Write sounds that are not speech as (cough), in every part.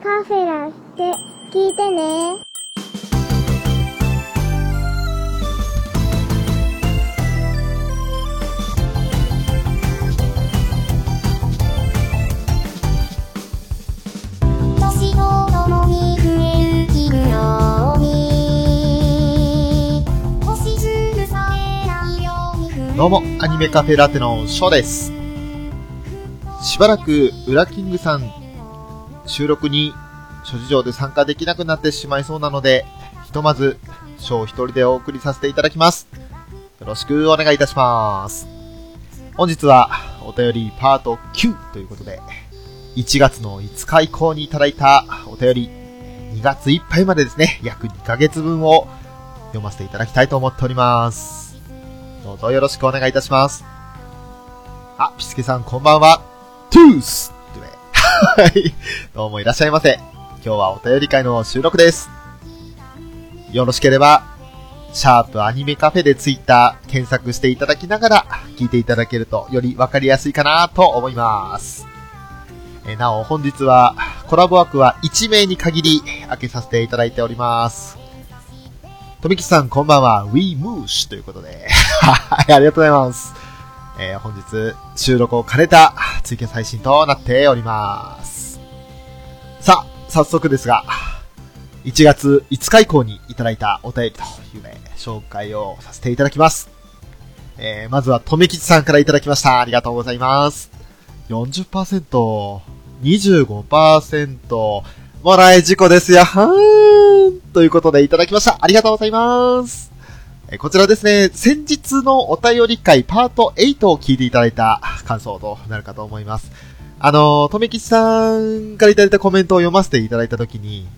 カフェラって聞いてね。年とともに増える日のように星屑さえないようにどうも、アニメカフェラテのショーです。しばらく、ウラキングさん、収録に諸事情で参加できなくなってしまいそうなので、ひとまず、ショー一人でお送りさせていただきます。よろしくお願いいたします。本日は、お便りパート9ということで、1月の5日以降にいただいたお便り、2月いっぱいまでですね、約2ヶ月分を読ませていただきたいと思っております。どうぞよろしくお願いいたします。あ、ピスケさんこんばんは。トゥースはい。どうもいらっしゃいませ。今日はお便り会の収録です。よろしければ、シャープアニメカフェでツイッター検索していただきながら聞いていただけるとよりわかりやすいかなと思います。えなお本日はコラボ枠は1名に限り開けさせていただいております。とみきさんこんばんは、We Moosh ということで、(laughs) はい、ありがとうございます。えー本日、収録を兼ねたツイキャス配信となっております。さあ、早速ですが、1月5日以降にいただいたお便りというね、紹介をさせていただきます。えーまずは、とめきちさんからいただきました。ありがとうございます。40%、25%、もらえ事故ですよ。はーん。ということでいただきました。ありがとうございます。こちらですね、先日のお便り会パート8を聞いていただいた感想となるかと思います。あの、とめきさんからいただいたコメントを読ませていただいたときに、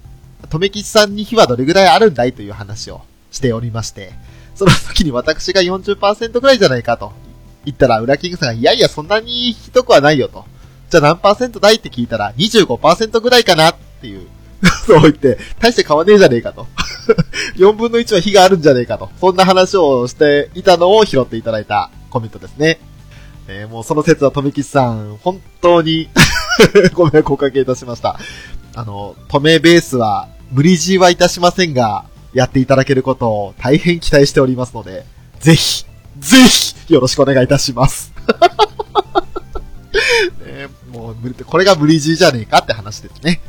とめきさんに火はどれぐらいあるんだいという話をしておりまして、その時に私が40%ぐらいじゃないかと言ったら、ウラキングさんが、いやいや、そんなにひどくはないよと。じゃあ何パーセントだいって聞いたら、25%ぐらいかなっていう、(laughs) そう言って、大して変わねえじゃねえかと。(laughs) 4分の1は火があるんじゃねえかと。そんな話をしていたのを拾っていただいたコメントですね。えーもうその説は、とめきちさん、本当に (laughs) ご迷惑をおかけいたしました。あの、止めベースは無理強いはいたしませんが、やっていただけることを大変期待しておりますので、ぜひ、ぜひ、よろしくお願いいたします。ねもう無理、これが無理強いじゃねえかって話ですね。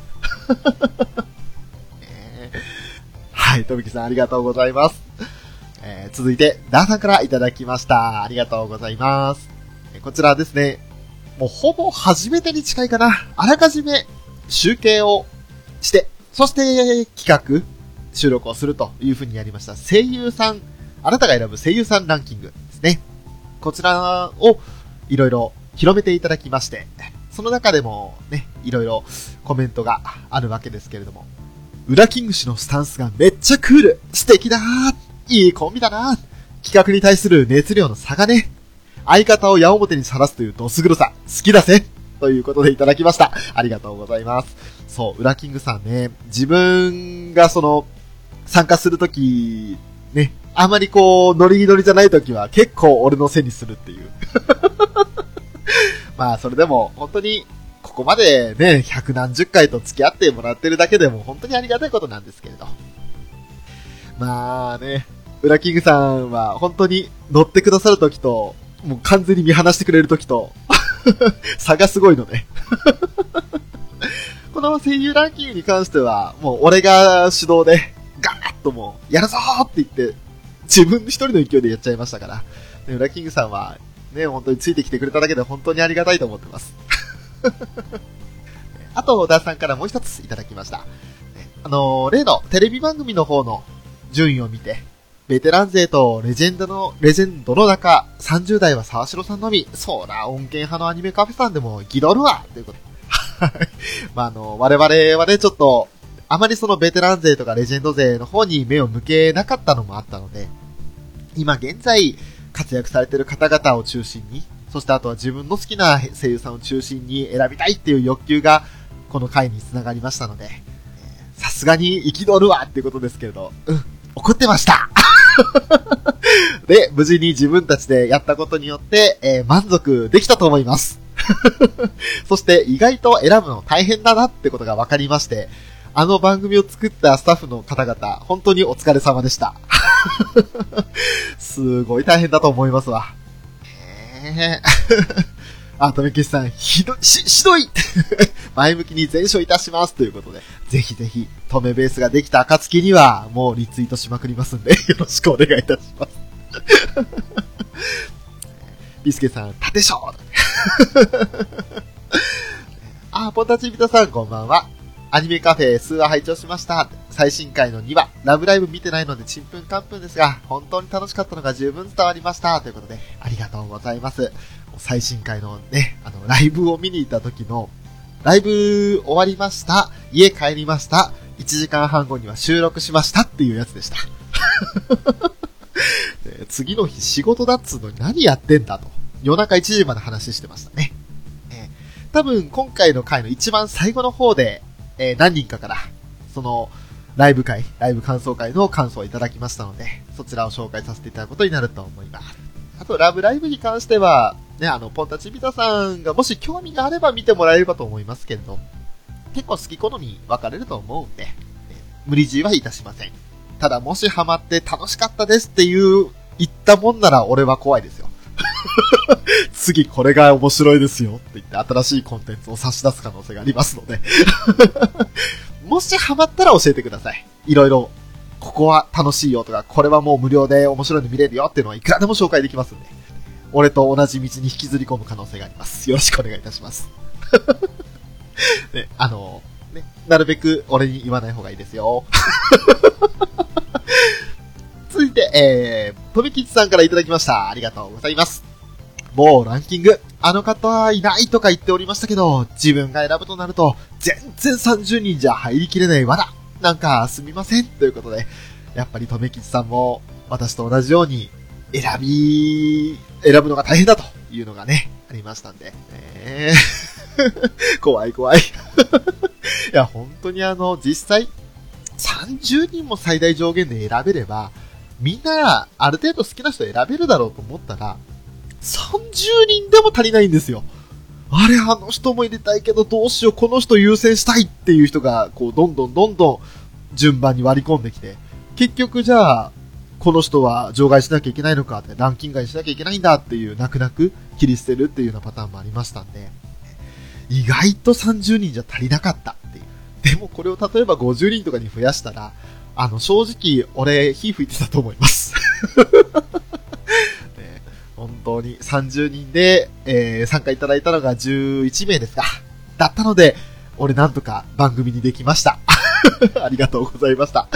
(laughs) はい、とびきさんありがとうございます。えー続いて、ダーさんからいただきました。ありがとうございます。えーこちらですね、もうほぼ初めてに近いかな。あらかじめ集計をして、そして企画、収録をするという風にやりました。声優さん、あなたが選ぶ声優さんランキングですね。こちらをいろいろ広めていただきまして、その中でもね、いろいろコメントがあるわけですけれども、ウラキング氏のスタンスがめっちゃクール。素敵だいいコンビだな企画に対する熱量の差がね、相方を矢面にさらすというドス黒さ、好きだぜ。ということでいただきました。ありがとうございます。そう、ウラキングさんね、自分がその、参加するとき、ね、あまりこう、ノリノリじゃないときは結構俺のせいにするっていう。まあ、それでも、本当に、ここまでね、百何十回と付き合ってもらってるだけでも本当にありがたいことなんですけれど。まあね、ウラキングさんは本当に乗ってくださるときと、もう完全に見放してくれるときと、(laughs) 差がすごいので。(laughs) この声優ランキングに関しては、もう俺が主導で、ガーッともう、やるぞーって言って、自分一人の勢いでやっちゃいましたから。でウラキングさんは、ね、本当についてきてくれただけで本当にありがたいと思ってます。(laughs) あと、小田さんからもう一ついただきました。あのー例のテレビ番組の方の順位を見て、ベテラン勢とレジェンドの、レジェンドの中、30代は沢城さんのみ、そら、恩恵派のアニメカフェさんでもギドるわということ。はい。まあ、あの、我々はね、ちょっと、あまりそのベテラン勢とかレジェンド勢の方に目を向けなかったのもあったので、今現在活躍されてる方々を中心に、そしてあとは自分の好きな声優さんを中心に選びたいっていう欲求が、この回につながりましたので、さすがに憤るわっていうことですけれど、うん、怒ってました (laughs) で、無事に自分たちでやったことによって、えー満足できたと思います。(laughs) そして意外と選ぶの大変だなってことが分かりまして、あの番組を作ったスタッフの方々、本当にお疲れ様でした。(laughs) すごい大変だと思いますわ。へー (laughs) あ、とめきしさん、ひどい、し、しどい (laughs) 前向きに全勝いたしますということで、ぜひぜひ、止めベースができた暁には、もうリツイートしまくりますんで、よろしくお願いいたします。ビスケさん、縦勝あ、ポンタチビタさん、こんばんは。アニメカフェ、数話拝聴しました。最新回の2話、ラブライブ見てないので、ちんぷんかんぷんですが、本当に楽しかったのが十分伝わりました。ということで、ありがとうございます。最新回のね、あの、ライブを見に行った時の、ライブ終わりました。家帰りました。1時間半後には収録しましたっていうやつでした。(laughs) 次の日仕事だっつうのに何やってんだと。夜中1時まで話してましたね。えー多分今回の回の一番最後の方で、えー何人かから、その、ライブ会、ライブ感想会の感想をいただきましたので、そちらを紹介させていただくことになると思います。あと、ラブライブに関しては、ね、あの、ポンタチビタさんがもし興味があれば見てもらえればと思いますけれど、結構好き好み分かれると思うんで、無理強いはいたしません。ただ、もしハマって楽しかったですっていう、言ったもんなら俺は怖いですよ。(laughs) 次これが面白いですよって言って新しいコンテンツを差し出す可能性がありますので。(laughs) もしハマったら教えてください。いろいろ、ここは楽しいよとか、これはもう無料で面白いの見れるよっていうのはいくらでも紹介できますんで。俺と同じ道に引きずり込む可能性があります。よろしくお願いいたします。(laughs) ね、あの、ね、なるべく俺に言わない方がいいですよ。続いて、えー、とびきちさんからいただきました。ありがとうございます。もうランキング、あの方はいないとか言っておりましたけど、自分が選ぶとなると、全然30人じゃ入りきれないわな。なんか、すみません。ということで、やっぱりとめきちさんも、私と同じように、選び、選ぶのが大変だというのがね、ありましたんで。ね怖い怖い。(laughs) いや、本当にあの、実際、30人も最大上限で選べれば、みんな、ある程度好きな人選べるだろうと思ったら、30人でも足りないんですよ。あれ、あの人も入れたいけどどうしよう、この人優先したいっていう人が、こう、どんどんどんどん順番に割り込んできて、結局じゃあ、この人は除外しなきゃいけないのかって、ランキング外しなきゃいけないんだっていう、泣く泣く切り捨てるっていうようなパターンもありましたんで、意外と30人じゃ足りなかったっていう。でもこれを例えば50人とかに増やしたら、あの、正直、俺、火吹いてたと思います。(laughs) ね本当に30人で、えー参加いただいたのが11名ですか。だったので、俺なんとか番組にできました。(laughs) ありがとうございました。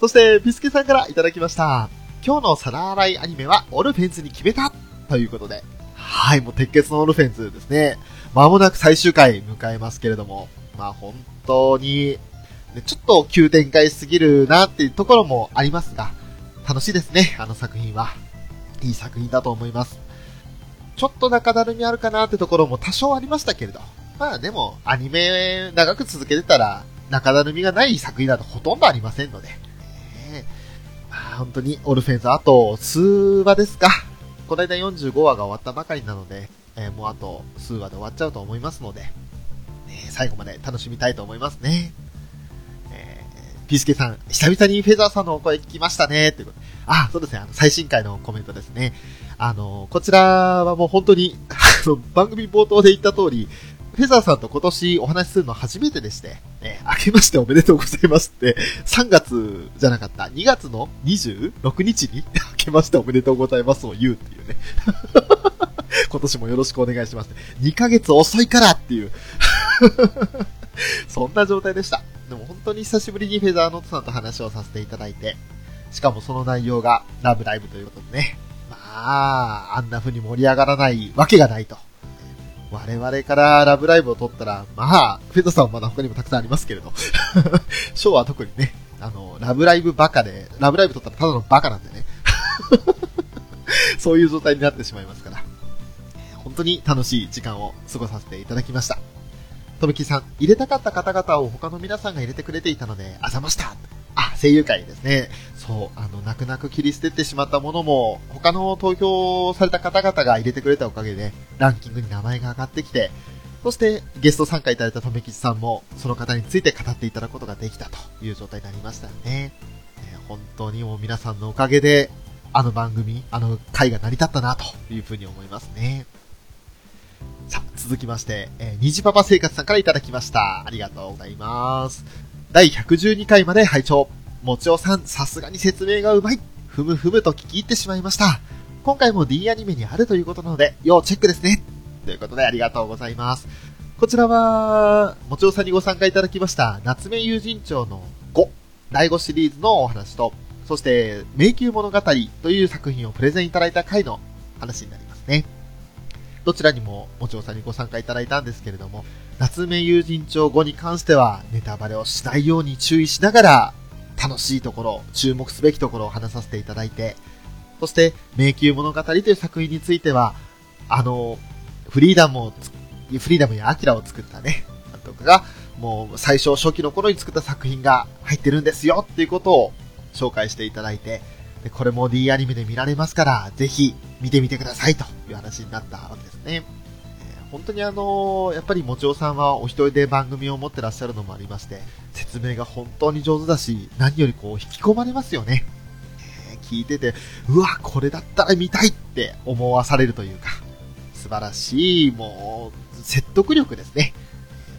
そして、ピスケさんからいただきました。今日の皿洗いアニメはオルフェンズに決めたということで。はい、もう鉄血のオルフェンズですね。まもなく最終回迎えますけれども、まあ本当に、ねちょっと急展開しすぎるなっていうところもありますが、楽しいですね、あの作品は。いい作品だと思います。ちょっと中だるみあるかなってところも多少ありましたけれど。まあでも、アニメ長く続けてたら、中だるみがない作品だとほとんどありませんので。ねえまあ本当に、オルフェンズあと数話ですか。この間45話が終わったばかりなので、えーもうあと数話で終わっちゃうと思いますので、ね最後まで楽しみたいと思いますね。ピースケさん、久々にフェザーさんのお声聞きましたね。ということであ、そうですね、あの、最新回のコメントですね。あの、こちらはもう本当に、あの、番組冒頭で言った通り、フェザーさんと今年お話しするの初めてでして、ね、明けましておめでとうございますって、3月じゃなかった、2月の26日に、明けましておめでとうございますを言うっていうね。(laughs) 今年もよろしくお願いします。2ヶ月遅いからっていう。(laughs) そんな状態でした。でも本当に久しぶりにフェザーノートさんと話をさせていただいて、しかもその内容がラブライブということでね。まあ、あんな風に盛り上がらないわけがないと。我々からラブライブを撮ったら、まあ、フェザーさんはまだ他にもたくさんありますけれど。(laughs) ショーは特にね、あの、ラブライブバカで、ラブライブ撮ったらただのバカなんでね。(laughs) そういう状態になってしまいますから。本当に楽しい時間を過ごさせていただきました。とめきさん、入れたかった方々を他の皆さんが入れてくれていたので、あざました。あ、声優界ですね。そう、あの、泣く泣く切り捨ててしまったものも、他の投票された方々が入れてくれたおかげで、ランキングに名前が上がってきて、そしてゲスト参加いただいた留吉さんも、その方について語っていただくことができたという状態になりましたよね。えー本当にもう皆さんのおかげで、あの番組、あの回が成り立ったなというふうに思いますね。さあ、続きまして、えー、虹パパ生活さんからいただきました。ありがとうございます。第112回まで拝聴もちおさん、さすがに説明がうまい。ふむふむと聞き入ってしまいました。今回も D アニメにあるということなので、要チェックですね。ということでありがとうございます。こちらは、もちおさんにご参加いただきました、夏目友人帳の5、第5シリーズのお話と、そして、迷宮物語という作品をプレゼンいただいた回の話になりますね。どちらにも、もちおさんにご参加いただいたんですけれども、夏目友人帳5に関しては、ネタバレをしないように注意しながら、楽しいところ、注目すべきところを話させていただいて、そして、迷宮物語という作品については、あの、フリーダムを、フリーダムやアキラを作ったね、監督が、もう最初初期の頃に作った作品が入ってるんですよっていうことを紹介していただいて、でこれも D アニメで見られますから、ぜひ見てみてくださいという話になったわけですね。えー本当にあのやっぱりもちおさんはお一人で番組を持ってらっしゃるのもありまして、説明が本当に上手だし、何よりこう引き込まれますよね。えー聞いてて、うわ、これだったら見たいって思わされるというか、素晴らしい、もう、説得力ですね。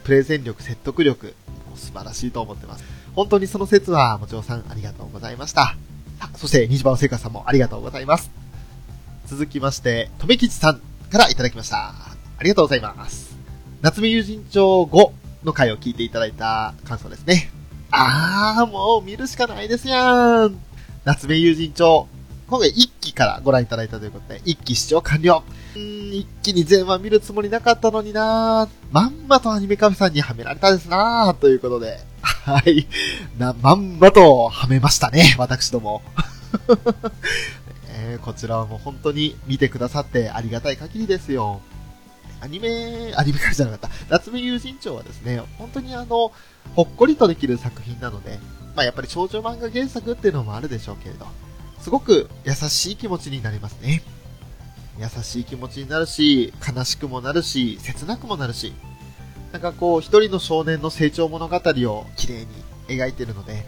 プレゼン力、説得力、もう素晴らしいと思ってます。本当にその説は、もちおさんありがとうございました。そして、虹番生活さんもありがとうございます。続きまして、とめきちさんからいただきました。ありがとうございます。夏目友人帳5の回を聞いていただいた感想ですね。あー、もう見るしかないですやん。夏目友人帳。今回1期からご覧いただいたということで、1期視聴完了。うーん、一気に全話見るつもりなかったのになまんまとアニメカフェさんにはめられたですなということで。はい。な、まんまとはめましたね、私ども。(laughs) えーこちらはもう本当に見てくださってありがたい限りですよ。アニメ、アニメからじゃなかった。夏目友人帳はですね、本当にあの、ほっこりとできる作品なので、まあやっぱり少女漫画原作っていうのもあるでしょうけれど、すごく優しい気持ちになりますね。優しい気持ちになるし、悲しくもなるし、切なくもなるし、なんかこう、一人の少年の成長物語を綺麗に描いてるので、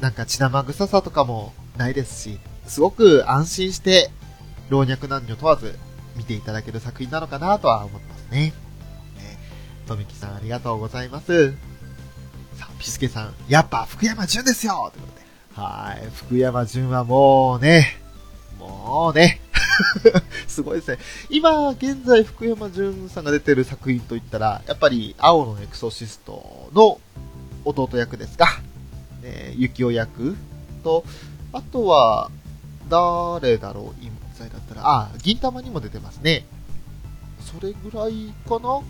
なんか血生臭さとかもないですし、すごく安心して、老若男女問わず見ていただける作品なのかなとは思ってますね。ねとみきさんありがとうございます。さあ、ピスケさん、やっぱ福山潤ですよということで。はい、福山潤はもうね、もうね、(laughs) すごいですね。今、現在福山潤さんが出てる作品といったら、やっぱり青のエクソシストの弟役ですか。ね、ユキオ役と、あとは、誰だろう今在だったら、あ、銀玉にも出てますね。それぐらいかな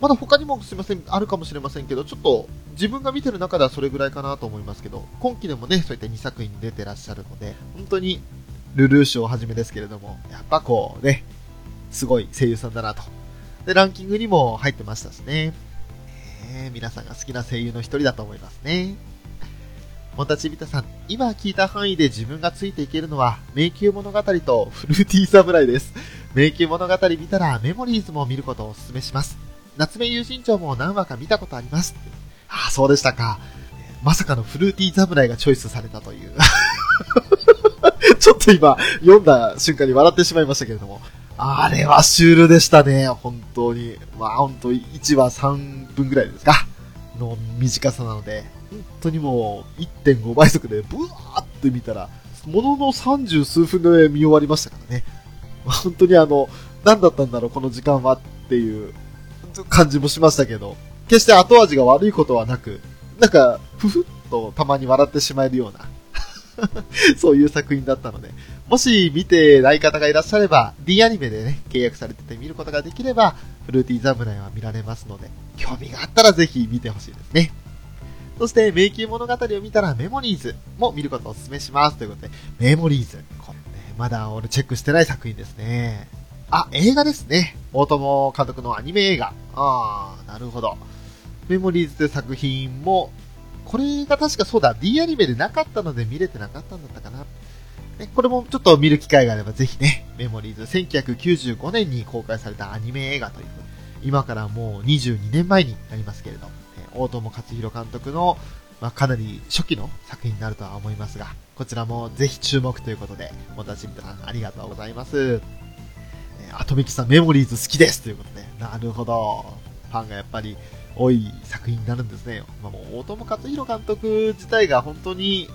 まだ他にもすいません、あるかもしれませんけど、ちょっと自分が見てる中ではそれぐらいかなと思いますけど、今期でもね、そういった2作品に出てらっしゃるので、本当にルルーシュをはじめですけれども、やっぱこうね、すごい声優さんだなと。で、ランキングにも入ってましたしね。ね皆さんが好きな声優の一人だと思いますね。モンタチビタさん、今聞いた範囲で自分がついていけるのは、迷宮物語とフルーティー侍です。迷宮物語見たらメモリーズも見ることをお勧めします。夏目友人帳も何話か見たことあります。ああ、そうでしたか。まさかのフルーティー侍がチョイスされたという。ちょっと今、読んだ瞬間に笑ってしまいましたけれども。あれはシュールでしたね、本当に。まあ本当1話3分ぐらいですかの短さなので、本当にもう1.5倍速でブワーって見たら、ものの30数分で見終わりましたからね。本当にあの、何だったんだろう、この時間はっていう感じもしましたけど、決して後味が悪いことはなく、なんか、ふふっとたまに笑ってしまえるような、(laughs) そういう作品だったので、もし見てない方がいらっしゃれば、D アニメでね、契約されてて見ることができれば、フルーティー侍は見られますので、興味があったらぜひ見てほしいですね。そして、迷宮物語を見たらメモリーズも見ることをお勧めします。ということで、メモリーズ。これね、まだ俺チェックしてない作品ですね。あ、映画ですね。大友監督のアニメ映画。あー、なるほど。メモリーズという作品もこれが確かそうだ、D アニメでなかったので見れてなかったんだったかな。ね、これもちょっと見る機会があればぜひね、メモリーズ1995年に公開されたアニメ映画という、今からもう22年前になりますけれど、大友克洋監督の、まあ、かなり初期の作品になるとは思いますが、こちらもぜひ注目ということで、もたちみたさんありがとうございます。えーアトミキさんメモリーズ好きですということで、なるほど。ファンがやっぱり多い作品になるんですね。まあ、もう大友克洋監督自体が本当に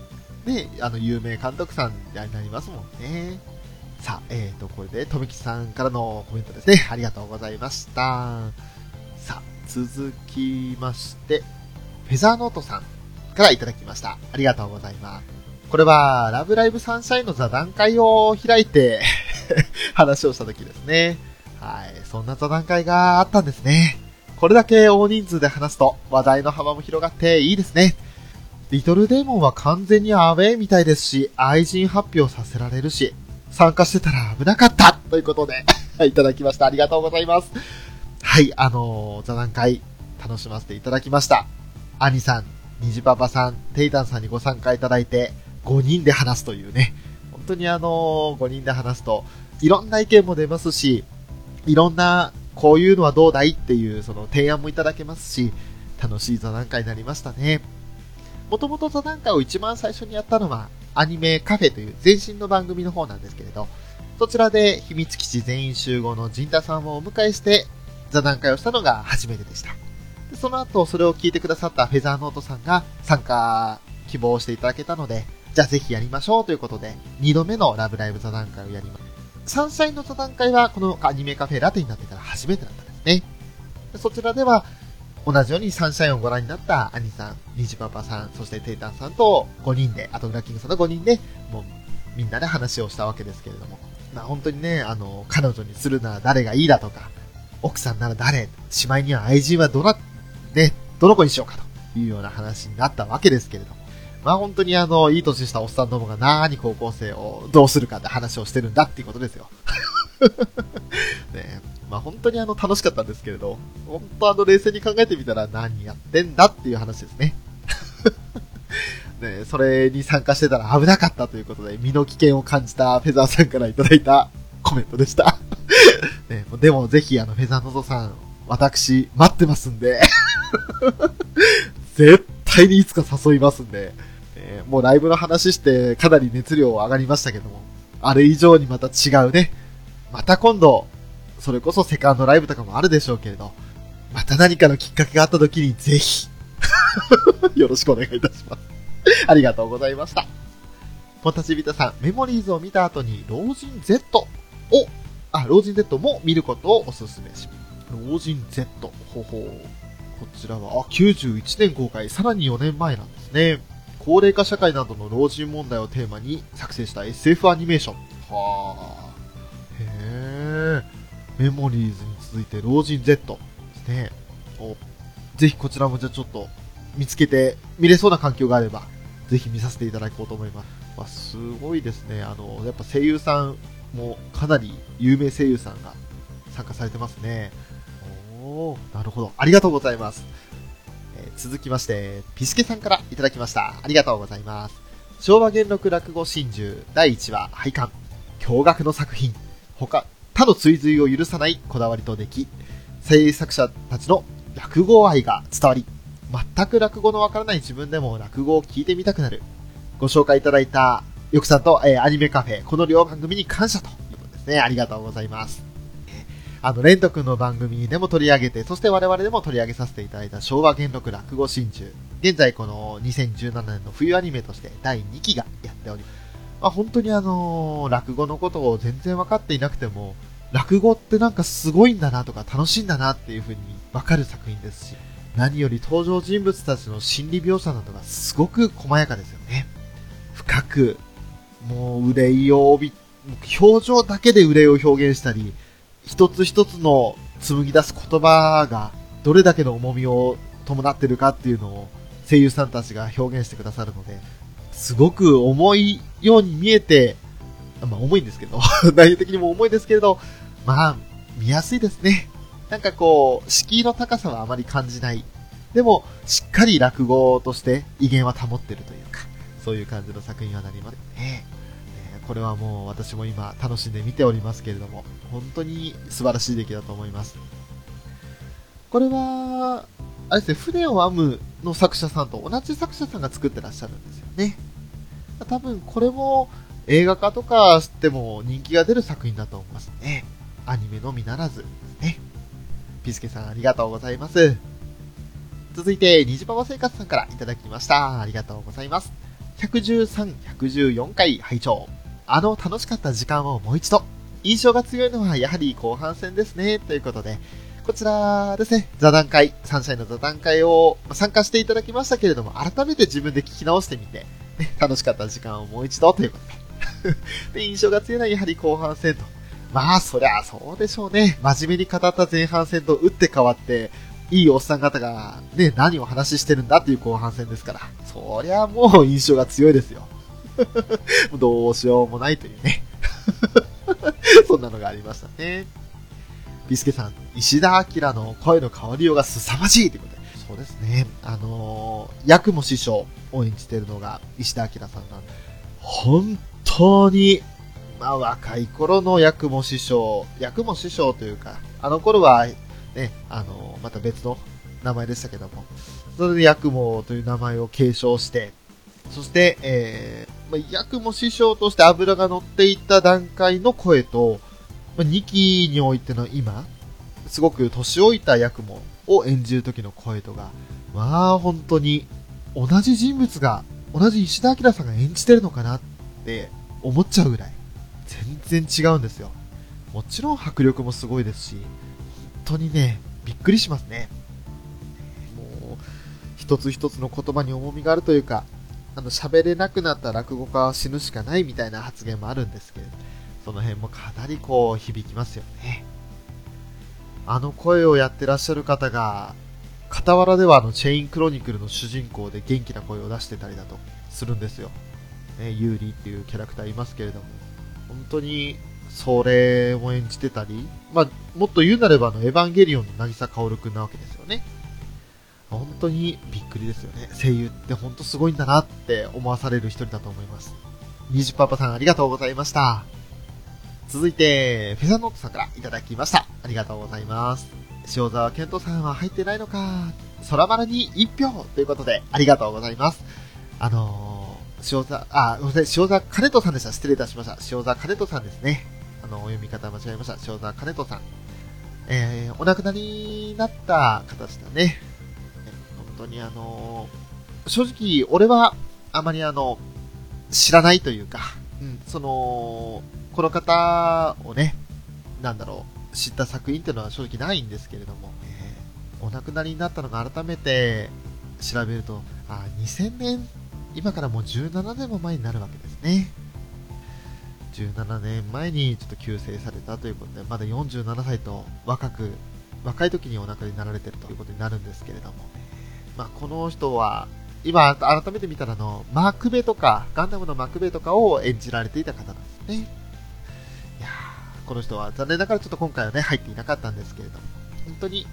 ね、あの有名監督さんになりますもんね。さあ、えーと、これで、とめきさんからのコメントですね。ありがとうございました。さあ、続きまして、フェザーノートさんからいただきました。ありがとうございます。これは、ラブライブサンシャインの座談会を開いて、(laughs) 話をした時ですね。はい、そんな座談会があったんですね。これだけ大人数で話すと、話題の幅も広がっていいですね。リトルデーモンは完全にアウェイみたいですし、愛人発表させられるし、参加してたら危なかったということで、(laughs) いただきました。ありがとうございます。はい、あのー座談会、楽しませていただきました。アニさん、ニジパパさん、テイタンさんにご参加いただいて、5人で話すというね、本当にあのー5人で話すと、いろんな意見も出ますし、いろんな、こういうのはどうだいっていう、その提案もいただけますし、楽しい座談会になりましたね。もともと座談会を一番最初にやったのは、アニメカフェという前身の番組の方なんですけれど、そちらで秘密基地全員集合の陣太さんをお迎えして、座談会をしたのが初めてでした。その後、それを聞いてくださったフェザーノートさんが参加希望していただけたので、じゃあぜひやりましょうということで、2度目のラブライブ座談会をやります。サンシャインの座談会はこのアニメカフェラテになってから初めてだったんですね。そちらでは、同じようにサンシャインをご覧になったアニさん、ニジパパさん、そしてテイタンさんと5人で、あとウラキングさんと5人で、もうみんなで話をしたわけですけれども。まあ本当にね、あの、彼女にするなら誰がいいだとか、奥さんなら誰、しまいには愛人はどな、ね、どの子にしようかというような話になったわけですけれども。まあ本当にあの、いい年したおっさんどもがなーに高校生をどうするかって話をしてるんだっていうことですよ。(laughs) ねまあ本当にあの楽しかったんですけれど、本当あの冷静に考えてみたら何やってんだっていう話ですね。(laughs) ねそれに参加してたら危なかったということで、身の危険を感じたフェザーさんからいただいたコメントでした。(laughs) ね、でもぜひあのフェザーノゾさん、私待ってますんで、絶対にいつか誘いますんで、もうライブの話してかなり熱量上がりましたけども、あれ以上にまた違うね、また今度、それこそセカンドライブとかもあるでしょうけれど、また何かのきっかけがあった時にぜひ、(laughs) よろしくお願いいたします。ありがとうございました。ポタチビタさん、メモリーズを見た後に、老人 Z を、あ、老人 Z も見ることをお勧めします。老人 Z、ほほう。こちらは、あ、91年公開、さらに4年前なんですね。高齢化社会などの老人問題をテーマに作成した SF アニメーション。はあ。へえ。メモリーズに続いて老人 Z ですね。おぜひこちらもじゃあちょっと見つけて見れそうな環境があれば、ぜひ見させていただこうと思います。わすごいですね。あの、やっぱ声優さんもかなり有名声優さんが参加されてますね。おー、なるほど。ありがとうございます。続きまして、ピスケさんからいただきました。ありがとうございます。昭和元禄落語真珠第1話拝観。驚愕の作品。他、他の追随を許さないこだわりと出来。制作者たちの落語愛が伝わり、全く落語のわからない自分でも落語を聞いてみたくなる。ご紹介いただいた、よくさんと、えーアニメカフェ、この両番組に感謝ということですね。ありがとうございます。あの、レント君の番組でも取り上げて、そして我々でも取り上げさせていただいた昭和元禄落語真珠。現在この2017年の冬アニメとして第2期がやっております。まあ、本当にあのー落語のことを全然分かっていなくても、落語ってなんかすごいんだなとか楽しいんだなっていう風に分かる作品ですし、何より登場人物たちの心理描写などがすごく細やかですよね。深く、もう憂いを帯び、表情だけで憂いを表現したり、一つ一つの紡ぎ出す言葉がどれだけの重みを伴ってるかっていうのを声優さんたちが表現してくださるので、すごく重いように見えて、まあ重いんですけど、(laughs) 内容的にも重いですけれど、まあ見やすいですね。なんかこう、敷居の高さはあまり感じない。でも、しっかり落語として威厳は保ってるというか、そういう感じの作品はなりますね。これはもう私も今楽しんで見ておりますけれども、本当に素晴らしい出来だと思います。これは、あれですね、船を編むの作者さんと同じ作者さんが作ってらっしゃるんですよね。多分これも映画化とかしても人気が出る作品だと思いますね。アニメのみならずですね。ピスケさんありがとうございます。続いて、虹パパ生活さんからいただきました。ありがとうございます。113、114回拝聴あの楽しかった時間をもう一度。印象が強いのはやはり後半戦ですね。ということで、こちらですね、座談会、サンシャインの座談会を参加していただきましたけれども、改めて自分で聞き直してみて、ね、楽しかった時間をもう一度ということで。(laughs) で、印象が強いのはやはり後半戦と。まあ、そりゃそうでしょうね。真面目に語った前半戦と打って変わって、いいおっさん方がね、何を話してるんだっていう後半戦ですから。そりゃもう印象が強いですよ。(laughs) どうしようもないというね。(laughs) そんなのがありましたね。ビスケさん、石田明の声の変わりようが凄まじいということで。そうですね。あのー、ヤクモ師匠を演じてるのが石田明さんなんで、本当に、まあ若い頃のヤクモ師匠、ヤクモ師匠というか、あの頃は、ね、あのー、また別の名前でしたけども、それでヤクモという名前を継承して、そして、えー、まあ、ヤクモ師匠として油が乗っていた段階の声と、まあ、2期においての今、すごく年老いたヤクモを演じる時の声とが、まあ本当に同じ人物が、同じ石田明さんが演じてるのかなって思っちゃうぐらい、全然違うんですよ。もちろん迫力もすごいですし、本当にね、びっくりしますね。もう、一つ一つの言葉に重みがあるというか、あの、喋れなくなった落語家は死ぬしかないみたいな発言もあるんですけど、その辺もかなりこう響きますよね。あの声をやってらっしゃる方が、傍らではあのチェインクロニクルの主人公で元気な声を出してたりだとするんですよ。ね、ユーリーっていうキャラクターいますけれども、本当にそれを演じてたり、まあ、もっと言うなればあのエヴァンゲリオンの渚薫くんなわけですよね。本当にびっくりですよね。声優って本当すごいんだなって思わされる一人だと思います。ニジパパさんありがとうございました。続いて、フェザーノートさんからいただきました。ありがとうございます。塩沢健人さんは入ってないのか。空丸に1票ということで、ありがとうございます。あのー、塩沢、あ、ごめんなさい、塩沢金人さんでした。失礼いたしました。塩沢金人さんですね。あの、お読み方間違えました。塩沢金人さん。えー、お亡くなりになった方でしたね。本当にあのー、正直、俺は、あまりあの、知らないというか、うん、その、この方をね、なんだろう、知った作品っていうのは正直ないんですけれども、えーお亡くなりになったのが改めて調べると、あ、2000年、今からもう17年も前になるわけですね。17年前にちょっと急逝されたということで、まだ47歳と若く、若い時にお亡くなりになられてるということになるんですけれども、まあ、この人は、今、改めて見たらあの、マクベとか、ガンダムのマクベとかを演じられていた方なんですね。いやこの人は残念ながらちょっと今回はね、入っていなかったんですけれども、本当に、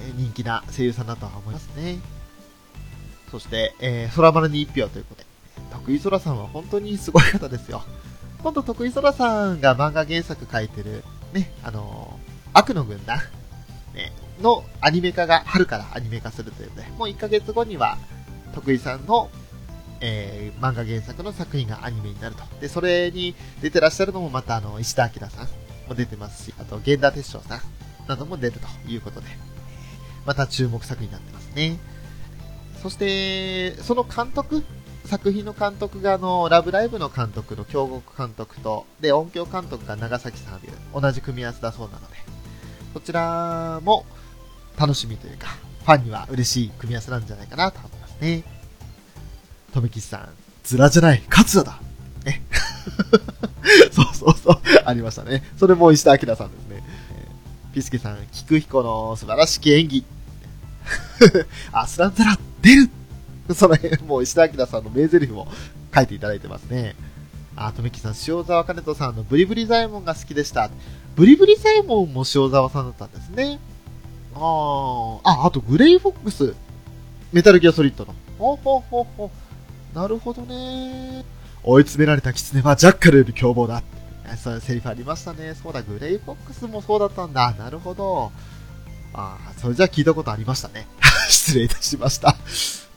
え人気な声優さんだとは思いますね。そして、えー、空丸に1票ということで、徳井空さんは本当にすごい方ですよ。今度徳井空さんが漫画原作書いてる、ね、あのー悪の軍団、のアニメ化が春からアニメ化するということで、もう1ヶ月後には、徳井さんの、えー漫画原作の作品がアニメになると。で、それに出てらっしゃるのもまたあの、石田明さんも出てますし、あと、源田鉄章さんなども出るということで、また注目作品になってますね。そして、その監督、作品の監督があの、ラブライブの監督の京極監督と、で、音響監督が長崎さんという同じ組み合わせだそうなので、そちらも楽しみというか、ファンには嬉しい組み合わせなんじゃないかなと思いますね。とめきさん、ズラじゃない、勝田だね。(laughs) そうそうそう、ありましたね。それも石田明さんですね。えーピスケさん、菊彦の素晴らしき演技。(laughs) アスランザラ、出るその辺、もう石田明さんの名台詞も書いていただいてますね。あ、とめきさん、塩沢兼人さんのブリブリザイモンが好きでした。ブリブリザイモンも塩沢さんだったんですね。あー、あ、あとグレイフォックス。メタルギアソリッドの。ほうほうほうほう。なるほどね。追い詰められた狐はジャッカルより凶暴だ。そういうセリフありましたね。そうだ、グレイフォックスもそうだったんだ。なるほど。ああ、それじゃ聞いたことありましたね。(laughs) 失礼いたしました。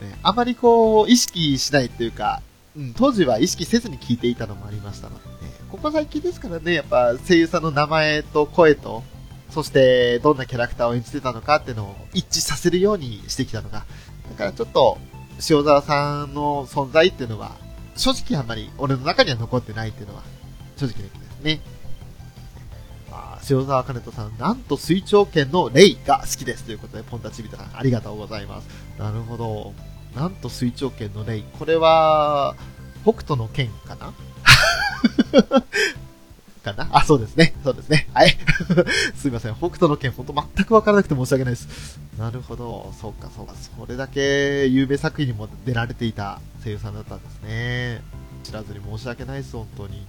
ね、あまりこう、意識しないっていうか、うん、当時は意識せずに聞いていたのもありましたので、ね、ここ最近ですからね、やっぱ声優さんの名前と声と、そしてどんなキャラクターを演じてたのかっていうのを一致させるようにしてきたのが、だからちょっと、塩沢さんの存在っていうのは、正直あんまり俺の中には残ってないっていうのは、正直な意見ですね。あ塩沢兼人さん、なんと水長剣のレイが好きですということで、ポンタチビタさん、ありがとうございます。なるほど。なんと水長剣のレイ。これは、北斗の剣かな？(laughs) かな？あ、そうですね。そうですね。はい。(laughs) すいません。北斗の剣、ほんと全くわからなくて申し訳ないです。なるほど。そうか、そうか。それだけ有名作品にも出られていた声優さんだったんですね。知らずに申し訳ないです、本当に。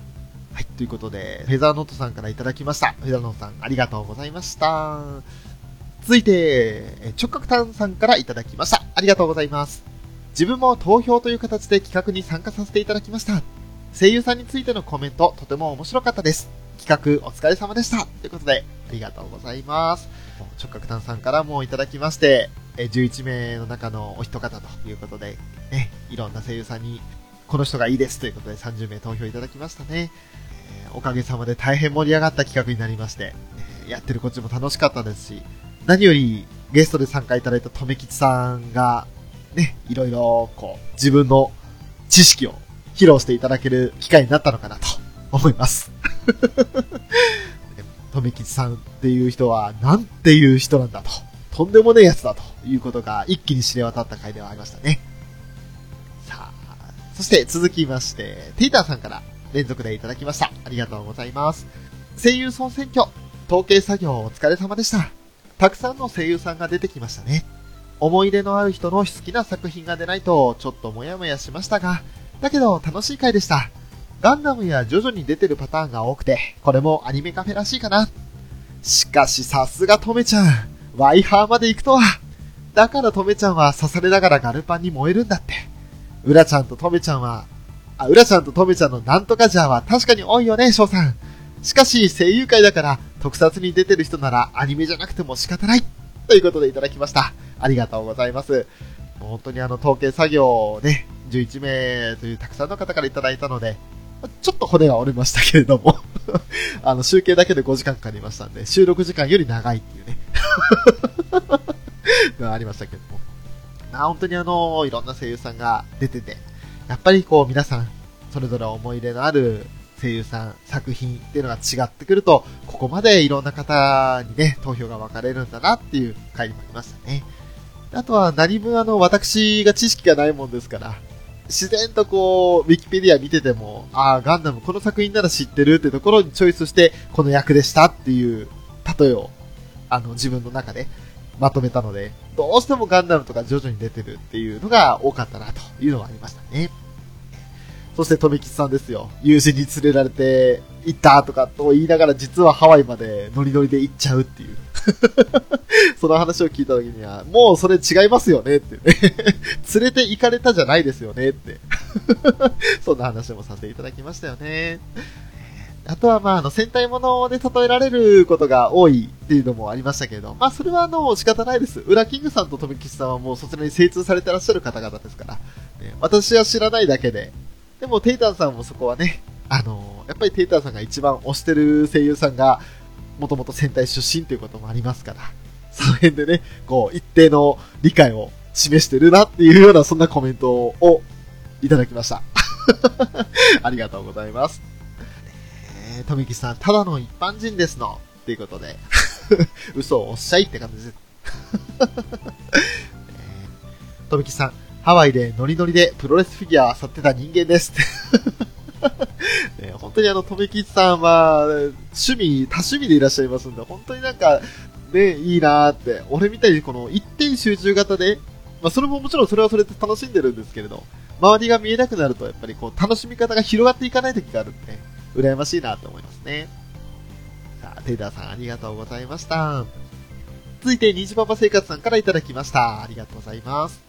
はい。ということで、フェザーノートさんからいただきました。フェザーノートさん、ありがとうございました。続いて、直角炭さんからいただきました。ありがとうございます。自分も投票という形で企画に参加させていただきました。声優さんについてのコメント、とても面白かったです。企画お疲れ様でした。ということで、ありがとうございます。直角炭さんからもいただきまして、11名の中のお一方ということで、ね、いろんな声優さんに、この人がいいですということで30名投票いただきましたね。おかげさまで大変盛り上がった企画になりまして、やってるこっちも楽しかったですし、何よりゲストで参加いただいたとめきちさんが、ね、いろいろ、こう、自分の知識を披露していただける機会になったのかなと思います。とめきちさんっていう人は、なんていう人なんだと。とんでもねえやつだということが一気に知れ渡った回ではありましたね。さあ、そして続きまして、テイターさんから連続でいただきました。ありがとうございます。声優総選挙、統計作業お疲れ様でした。たくさんの声優さんが出てきましたね。思い入れのある人の好きな作品が出ないとちょっともやもやしましたが、だけど楽しい回でした。ガンダムやジョジョに出てるパターンが多くて、これもアニメカフェらしいかな。しかしさすがトメちゃん、ワイハーまで行くとは。だからトメちゃんは刺されながらガルパンに燃えるんだって。ウラちゃんとトメちゃんは、あ、ウラちゃんとトメちゃんのなんとかじゃは確かに多いよね、翔さん。しかし声優界だから特撮に出てる人ならアニメじゃなくても仕方ない。ということでいただきました。ありがとうございます。本当にあの統計作業をね、11名というたくさんの方からいただいたので、ちょっと骨は折れましたけれども (laughs) あの、集計だけで5時間かかりましたんで、収録時間より長いっていうね (laughs) がありましたけども。あ本当にあの、いろんな声優さんが出てて、やっぱりこう皆さん、それぞれ思い入れのある声優さん、作品っていうのが違ってくると、ここまでいろんな方にね、投票が分かれるんだなっていう回もありましたね。あとは何分あの、私が知識がないもんですから、自然とこう、ウィキペディア見てても、ああ、ガンダムこの作品なら知ってるってところにチョイスして、この役でしたっていう、例えを、あの、自分の中でまとめたので、どうしてもガンダムとか徐々に出てるっていうのが多かったなというのはありましたね。そして、とめきさんですよ。友人に連れられて行ったとかと言いながら、実はハワイまでノリノリで行っちゃうっていう。(laughs) その話を聞いた時には、もうそれ違いますよねってね。(laughs) 連れて行かれたじゃないですよねって。(laughs) そんな話もさせていただきましたよね。あとは、まあ、あの、戦隊もので例えられることが多いっていうのもありましたけれど、まあ、それはあの、仕方ないです。裏キングさんと富吉さんはもうそちらに精通されてらっしゃる方々ですから、ね、私は知らないだけで、でも、テイタンさんもそこはね、あの、やっぱりテイタンさんが一番推してる声優さんが、もともと戦隊出身ということもありますから、その辺でね、こう、一定の理解を示してるなっていうような、そんなコメントをいただきました。(laughs) ありがとうございます。えー、富木さん、ただの一般人ですの。っていうことで、(laughs) 嘘をおっしゃいって感じです。(laughs) えー、富木さん、ハワイでノリノリでプロレスフィギュア去ってた人間です。ね、本当にあの、とめきちさんは、趣味、多趣味でいらっしゃいますんで、本当になんか、ね、いいなーって、俺みたいにこの一点集中型で、まあそれももちろんそれはそれで楽しんでるんですけれど、周りが見えなくなるとやっぱりこう楽しみ方が広がっていかない時があるんで、羨ましいなと思いますね。さあ、テイダーさんありがとうございました。続いて、虹パパ生活さんからいただきました。ありがとうございます。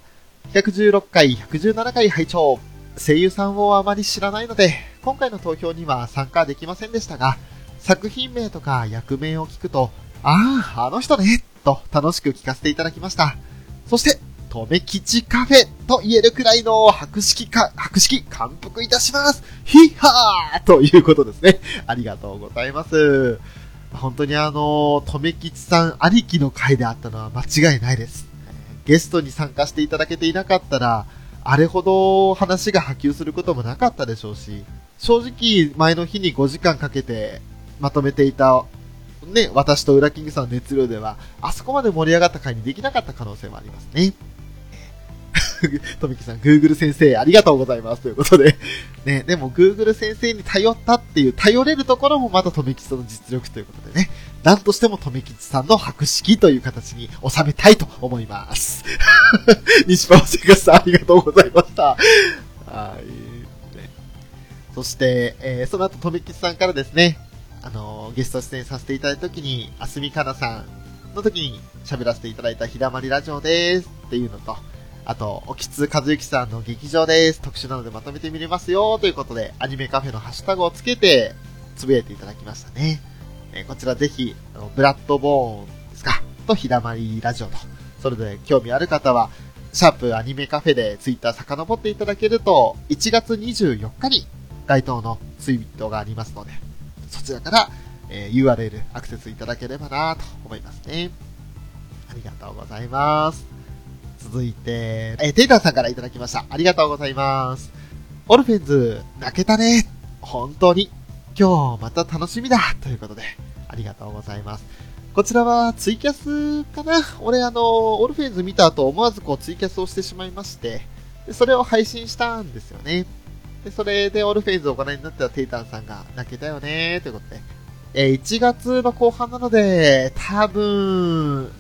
116回、117回拝聴声優さんをあまり知らないので、今回の投票には参加できませんでしたが、作品名とか役名を聞くと、ああ、あの人ね、と楽しく聞かせていただきました。そして、とめきちカフェと言えるくらいの白色か、白色感服いたします。ヒッハーということですね。ありがとうございます。本当にあの、とめきちさんありきの回であったのは間違いないです。ゲストに参加していただけていなかったら、あれほど話が波及することもなかったでしょうし、正直前の日に5時間かけてまとめていた、ね、私とウラキングさんの熱量では、あそこまで盛り上がった回にできなかった可能性もありますね。とめきさん、Google 先生、ありがとうございます。ということで。ね、でも Google 先生に頼ったっていう、頼れるところもまたとめきさんの実力ということでね。なんとしてもとめきさんの白式という形に収めたいと思います。(laughs) 西川生活さん、ありがとうございました。はい。ね、そして、えー、その後、とめきさんからですね、あのー、ゲスト出演させていただいた時に、あすみかなさんの時に喋らせていただいたひだまりラジオですっていうのと、あと、おきつかずゆきさんの劇場です。特殊なのでまとめてみれますよ。ということで、アニメカフェのハッシュタグをつけて、つぶやいていただきましたね。え、こちらぜひ、ブラッドボーンですかと、ひだまりラジオと。それで興味ある方は、シャープアニメカフェでツイッター遡っていただけると、1月24日に該当のツイートがありますので、そちらから、え、URL アクセスいただければなと思いますね。ありがとうございます。続いて、え、テイターさんからいただきました。ありがとうございます。オルフェンズ、泣けたね。本当に。今日また楽しみだ。ということで、ありがとうございます。こちらはツイキャスかな俺あの、オルフェンズ見た後思わずこうツイキャスをしてしまいまして、でそれを配信したんですよね。で、それでオルフェンズをご覧になったテイタンさんが泣けたよねということで、えー、1月の後半なので、多分、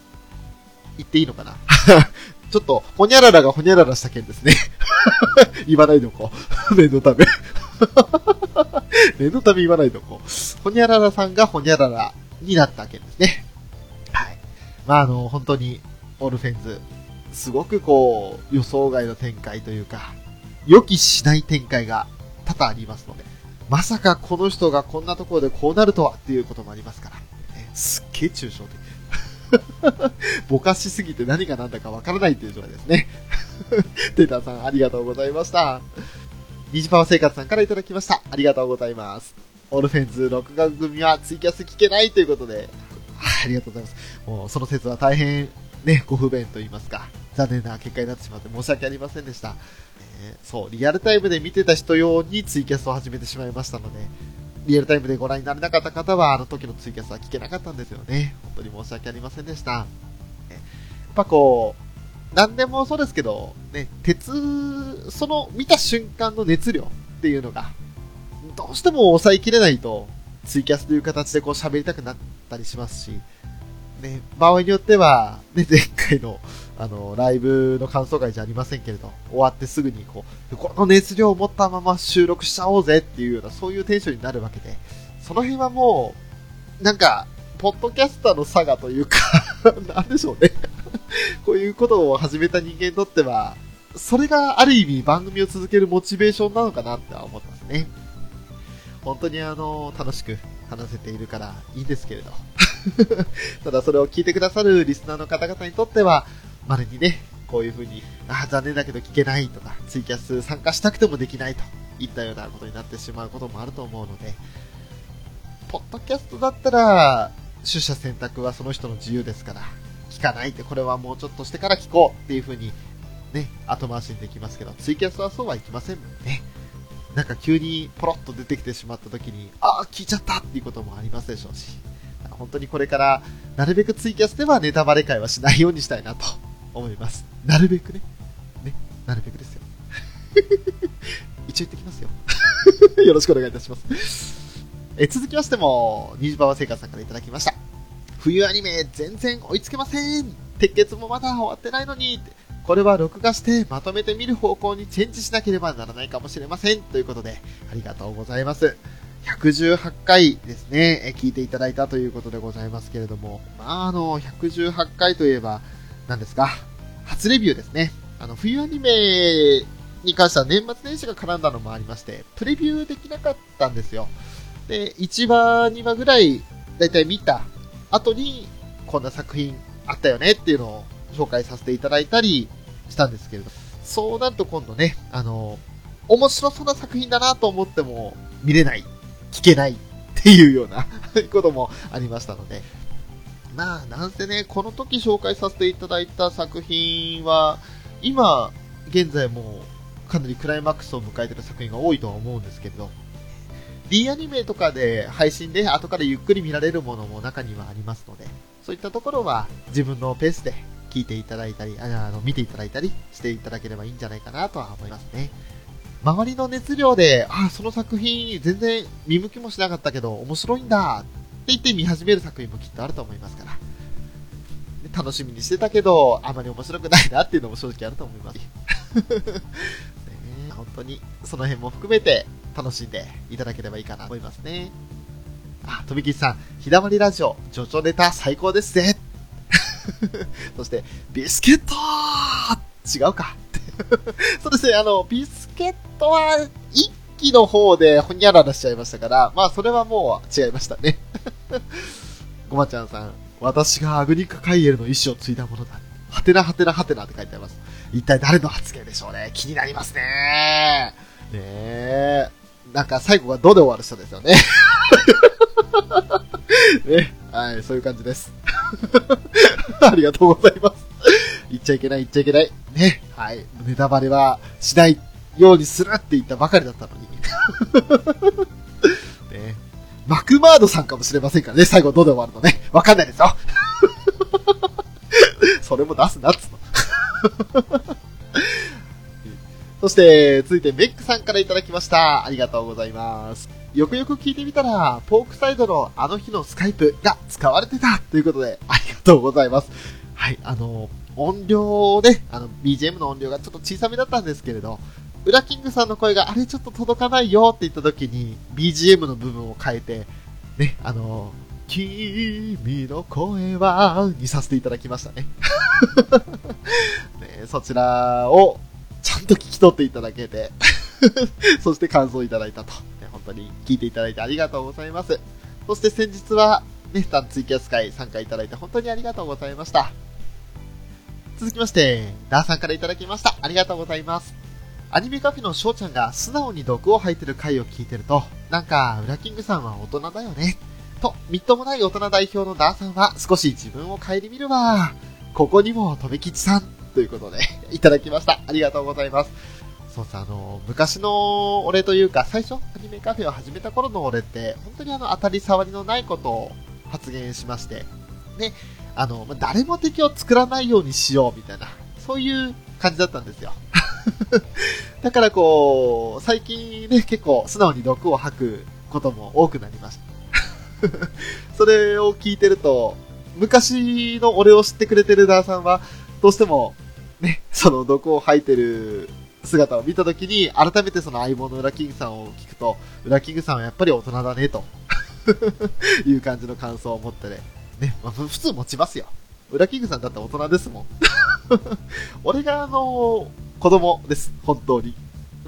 言っていいのかな？(laughs) ちょっと、ほにゃららがほにゃららした件ですね。(laughs) 言わないでおこう。(laughs) 念のため。(laughs) 念のため言わないでおこう。ほにゃららさんがほにゃららになった件ですね。はい。まあ、あの、本当に、オルフェンズ、すごくこう、予想外の展開というか、予期しない展開が多々ありますので、まさかこの人がこんなところでこうなるとはっていうこともありますから、ね、すっげえ抽象的。ぼかしすぎて何が何だかわからないっていう状態ですね。(laughs) テータさん、ありがとうございました。ニジパワ生活さんからいただきました。ありがとうございます。オルフェンズ録画組はツイキャス聞けないということで、ありがとうございます。もうその説は大変ね、ご不便と言いますか、残念な結果になってしまって申し訳ありませんでした。えー、そう、リアルタイムで見てた人用にツイキャスを始めてしまいましたので、リアルタイムでご覧になれなかった方は、あの時のツイキャスは聞けなかったんですよね。本当に申し訳ありませんでした。やっぱこう、何でもそうですけど、ね、鉄、その見た瞬間の熱量っていうのが、どうしても抑えきれないと、ツイキャスという形でこう喋りたくなったりしますし、ね、場合によっては、ね、前回の、あの、ライブの感想会じゃありませんけれど、終わってすぐにこう、この熱量を持ったまま収録しちゃおうぜっていうような、そういうテンションになるわけで、その辺はもう、なんか、ポッドキャスターの差がというか (laughs) なんでしょうね (laughs) こういうことを始めた人間にとっては、それがある意味番組を続けるモチベーションなのかなっては思ってますね。本当にあの、楽しく話せているからいいんですけれど。(laughs) ただそれを聞いてくださるリスナーの方々にとっては、まれにね、こういう風に、ああ、残念だけど聞けないとか、ツイキャス参加したくてもできないといったようなことになってしまうこともあると思うので、ポッドキャストだったら、取捨選択はその人の自由ですから、聞かないって、これはもうちょっとしてから聞こうっていう風に、ね、後回しにできますけど、ツイキャスはそうはいきませんもんね。なんか急にポロッと出てきてしまった時に、ああ、聞いちゃったっていうこともありますでしょうし、本当にこれから、なるべくツイキャスではネタバレ会はしないようにしたいなと思います。なるべくね。ね、なるべくですよ。(laughs) 一応言ってきますよ。(laughs) よろしくお願いいたします。え続きましても、ニジバワ生活さんからいただきました。冬アニメ全然追いつけません。鉄血もまだ終わってないのに。これは録画してまとめて見る方向にチェンジしなければならないかもしれません。ということで、ありがとうございます。118回ですね、え聞いていただいたということでございますけれども、まあ、あの、118回といえば、何ですか、初レビューですね。あの、冬アニメに関しては年末年始が絡んだのもありまして、プレビューできなかったんですよ。で、1話、2話ぐらい、だいたい見た後に、こんな作品あったよねっていうのを紹介させていただいたりしたんですけれど、そうなると今度ね、あの、面白そうな作品だなと思っても見れない、聞けないっていうような (laughs) こともありましたので、まあ、なんせね、この時紹介させていただいた作品は、今、現在もかなりクライマックスを迎えている作品が多いとは思うんですけれど、D アニメとかで配信で後からゆっくり見られるものも中にはありますので、そういったところは自分のペースで聞いていただいたり、あの見ていただいたりしていただければいいんじゃないかなとは思いますね。周りの熱量で、あ、その作品全然見向きもしなかったけど面白いんだ言って見始める作品もきっとあると思いますから。楽しみにしてたけど、あまり面白くないなっていうのも正直あると思います。ね本当にその辺も含めて楽しんでいただければいいかなと思いますね。あ、とびきちさん、ひだまりラジオ、ジョジョネタ最高ですぜ。(laughs) そして、ビスケット違うか。(laughs) そうですね、あの、ビスケットは一期の方でほにゃららしちゃいましたから、まあそれはもう違いましたね。ごまちゃんさん、私がアグニカカイエルの意志を継いだものだ。はてなはてなはてなって書いてあります。一体誰の発言でしょうね。気になりますね。ねえ。なんか最後がどで終わる人ですよね。(laughs) ね。はい、そういう感じです。(laughs) ありがとうございます。言っちゃいけない、言っちゃいけない。ね。はい。ネタバレはしないようにするって言ったばかりだったのに。マクマードさんかもしれませんからね。最後どうで終わるのね。わかんないですよ。(laughs) それも出すなっつの。(laughs) そして、続いてメックさんからいただきました。ありがとうございます。よくよく聞いてみたら、ポークサイドのあの日のスカイプが使われてたということで、ありがとうございます。はい、あの、音量ね、あの、BGM の音量がちょっと小さめだったんですけれど、ウラキングさんの声があれちょっと届かないよって言った時に、BGM の部分を変えて、ね、あの、君の声は、にさせていただきましたね。ねそちらを、ちゃんと聞き取っていただけて、そして感想をいただいたと。ね、本当に聞いていただいてありがとうございます。そして先日は、ね、タンツイキャス会参加いただいて本当にありがとうございました。続きまして、ダーさんからいただきました。ありがとうございます。アニメカフェの翔ちゃんが素直に毒を吐いてる回を聞いてると、なんか、ウラキングさんは大人だよね。と、みっともない大人代表のダーさんは少し自分を顧みるわ。ここにも、とびきちさん。ということで、(laughs) いただきました。ありがとうございます。そうさ、あの、昔の俺というか、最初、アニメカフェを始めた頃の俺って、本当にあの、当たり障りのないことを発言しまして、ね、あの、誰も敵を作らないようにしよう、みたいな、そういう感じだったんですよ。(laughs) だからこう、最近ね、結構素直に毒を吐くことも多くなりました。(laughs) それを聞いてると、昔の俺を知ってくれてるダーさんは、どうしても、ね、その毒を吐いてる姿を見たときに、改めてその相棒のウラキングさんを聞くと、ウラキングさんはやっぱり大人だね、と (laughs) いう感じの感想を持ってね。ね、まあ、普通持ちますよ。ウラキングさんだって大人ですもん。(laughs) 俺があの、子供です、本当に。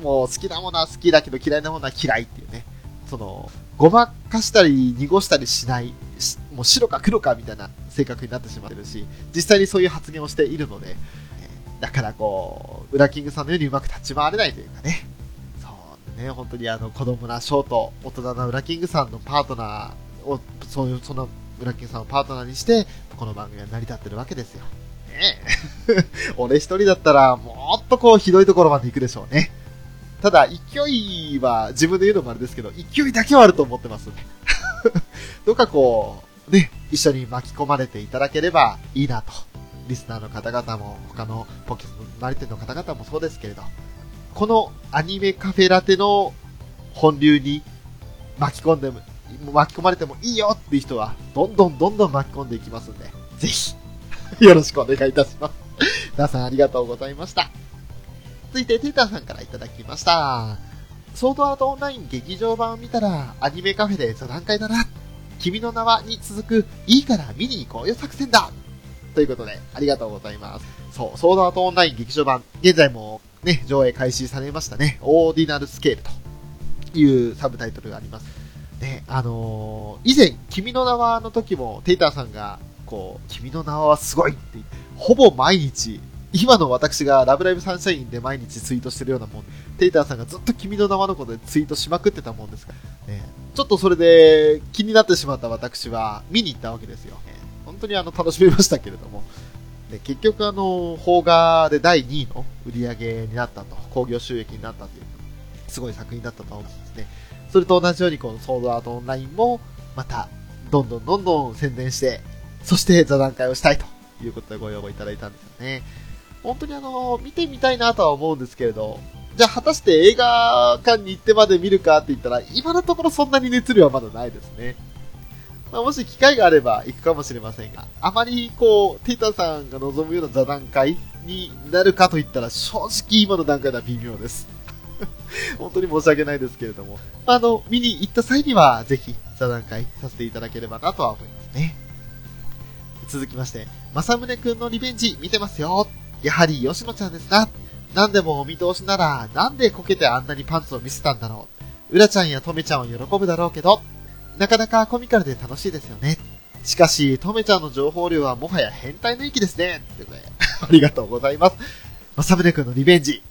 もう好きなものは好きだけど嫌いなものは嫌いっていうね。その、ごまかしたり濁したりしない、もう白か黒かみたいな性格になってしまってるし、実際にそういう発言をしているので、だからこう、ウラキングさんのようにうまく立ち回れないというかね。そうね、本当にあの子供なショート、大人なウラキングさんのパートナーを、そういう、そのウラキンさんをパートナーにして、この番組は成り立ってるわけですよ。ねえ。(laughs) 俺一人だったら、もっとこう、ひどいところまで行くでしょうね。ただ、勢いは、自分で言うのもあれですけど、勢いだけはあると思ってますね。(laughs) どうかこう、ね、一緒に巻き込まれていただければいいなと。リスナーの方々も、他のポケットのなり手の方々もそうですけれど、このアニメカフェラテの本流に巻き込んで、巻き込まれてもいいよっていう人は、どんどんどんどん巻き込んでいきますんで、ぜひ、(laughs) よろしくお願いいたします。(laughs) 皆さんありがとうございました。続いて、テーターさんからいただきました。ソードアートオンライン劇場版を見たら、アニメカフェで座談会だな。君の名はに続く、いいから見に行こうよ作戦だということで、ありがとうございます。そう、ソードアートオンライン劇場版、現在もね、上映開始されましたね。オーディナルスケールというサブタイトルがあります。ね、あのー以前、君の名はの時も、テイターさんが、こう、君の名はすごいって、ほぼ毎日、今の私がラブライブサンシャインで毎日ツイートしてるようなもん、テイターさんがずっと君の名はのことでツイートしまくってたもんですから、ね、ちょっとそれで気になってしまった私は見に行ったわけですよ。ね本当にあの楽しめましたけれども、で結局あの、邦画で第2位の売り上げになったと、興行収益になったという、すごい作品だったと思うんですね。それと同じようにこのソードアートオンラインも、また、どんどんどんどん宣伝して、そして座談会をしたいということでご要望いただいたんですよね。本当にあの、見てみたいなとは思うんですけれど、じゃあ果たして映画館に行ってまで見るかって言ったら、今のところそんなに熱量はまだないですね。まあ、もし機会があれば行くかもしれませんが、あまりこう、テイタさんが望むような座談会になるかと言ったら、正直今の段階では微妙です。(laughs) 本当に申し訳ないですけれども、あの、見に行った際には、ぜひ座談会させていただければなとは思いますね。続きまして、正宗くんのリベンジ見てますよ。やはり吉野ちゃんですな。何でもお見通しなら、なんでこけてあんなにパンツを見せたんだろう。うらちゃんやとめちゃんは喜ぶだろうけど、なかなかコミカルで楽しいですよね。しかし、とめちゃんの情報量はもはや変態の域ですね。ということで、(laughs) ありがとうございます。正宗くんのリベンジ。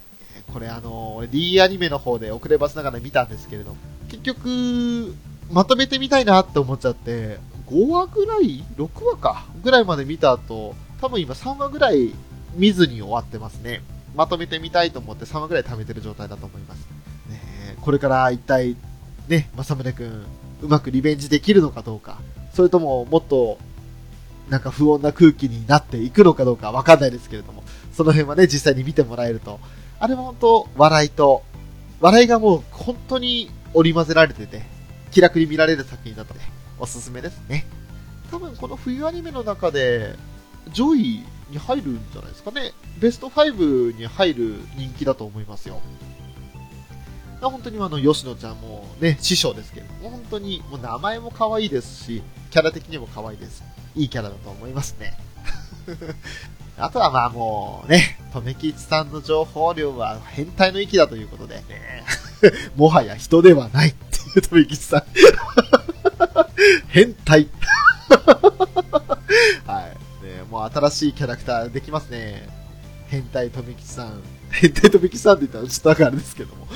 これあの、D アニメの方で遅ればせながら見たんですけれど、結局、まとめてみたいなって思っちゃって、5話ぐらい ?6 話か？ぐらいまで見た後、多分今3話ぐらい見ずに終わってますね。まとめてみたいと思って3話ぐらい貯めてる状態だと思います。ねこれから一体、ね、正宗くん、うまくリベンジできるのかどうか、それとももっと、なんか不穏な空気になっていくのかどうかわかんないですけれども、その辺はね、実際に見てもらえると、あれは本当、笑いと、笑いがもう本当に織り交ぜられてて、気楽に見られる作品だとね、おすすめですね。多分この冬アニメの中で、上位に入るんじゃないですかね。ベスト5に入る人気だと思いますよ。本当にあの、吉野ちゃんもね、師匠ですけど、本当にもう名前も可愛いですし、キャラ的にも可愛いです。いいキャラだと思いますね。あとはまあもうね、とめきちさんの情報量は変態の域だということで、ね、(laughs) もはや人ではないっていうとめきちさん。(laughs) 変態。(laughs) はい、ね。もう新しいキャラクターできますね。変態とめきちさん。変態とめきちさんって言ったらちょっとなんかあれですけども。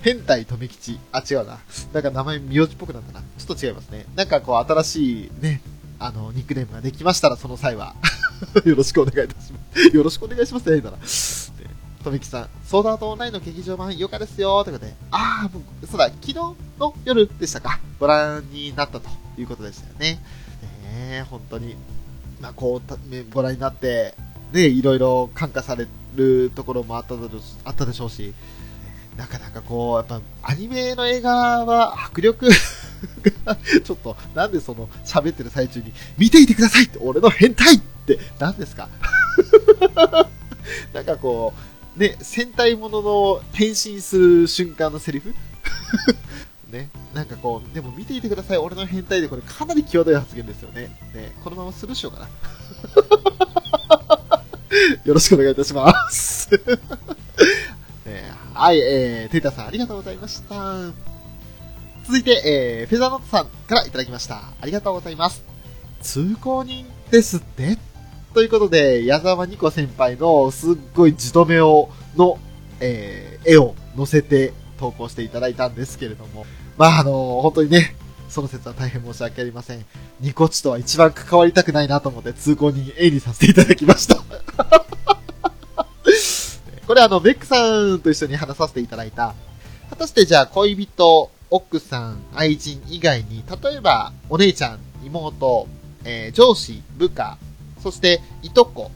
変態とめきち。あ、違うな。なんか名前名字っぽくなったな。ちょっと違いますね。なんかこう新しいね、あの、ニックネームができましたらその際は (laughs) よろしくお願いいたします。よろしくお願いしますね、だな。とめきさん、ソードアートオンラインの劇場版よかですよ、ということで、あー、そうだ、昨日の夜でしたか、ご覧になったということでしたよね。ね本当に、まあ、こう、ご覧になって、ね、いろいろ感化されるところもあったあったでしょうし、なかなかこう、やっぱアニメの映画は迫力、(laughs) ちょっと、なんでその喋ってる最中に、見ていてくださいって、俺の変態って、何ですか？(laughs) なんかこう、ね、戦隊ものの変身する瞬間のセリフ？(laughs) ね、なんかこう、でも見ていてください、俺の変態で、これかなり際どい発言ですよね。ね、このままスルーしようかな。よろしくお願いいたします。ね、はい、えー、テイタさんありがとうございました。続いて、えー、フェザーノットさんからいただきました。ありがとうございます。通行人ですって？ということで、矢沢ニコ先輩のすっごい自止めを、の、えー、絵を載せて投稿していただいたんですけれども、まあ、あの本当にね、その説は大変申し訳ありません。ニコチとは一番関わりたくないなと思って通行人 A にさせていただきました。(laughs) これあの、ベックさんと一緒に話させていただいた、果たしてじゃあ恋人、奥さん、愛人以外に、例えばお姉ちゃん、妹、えー、上司、部下、そしていとこ。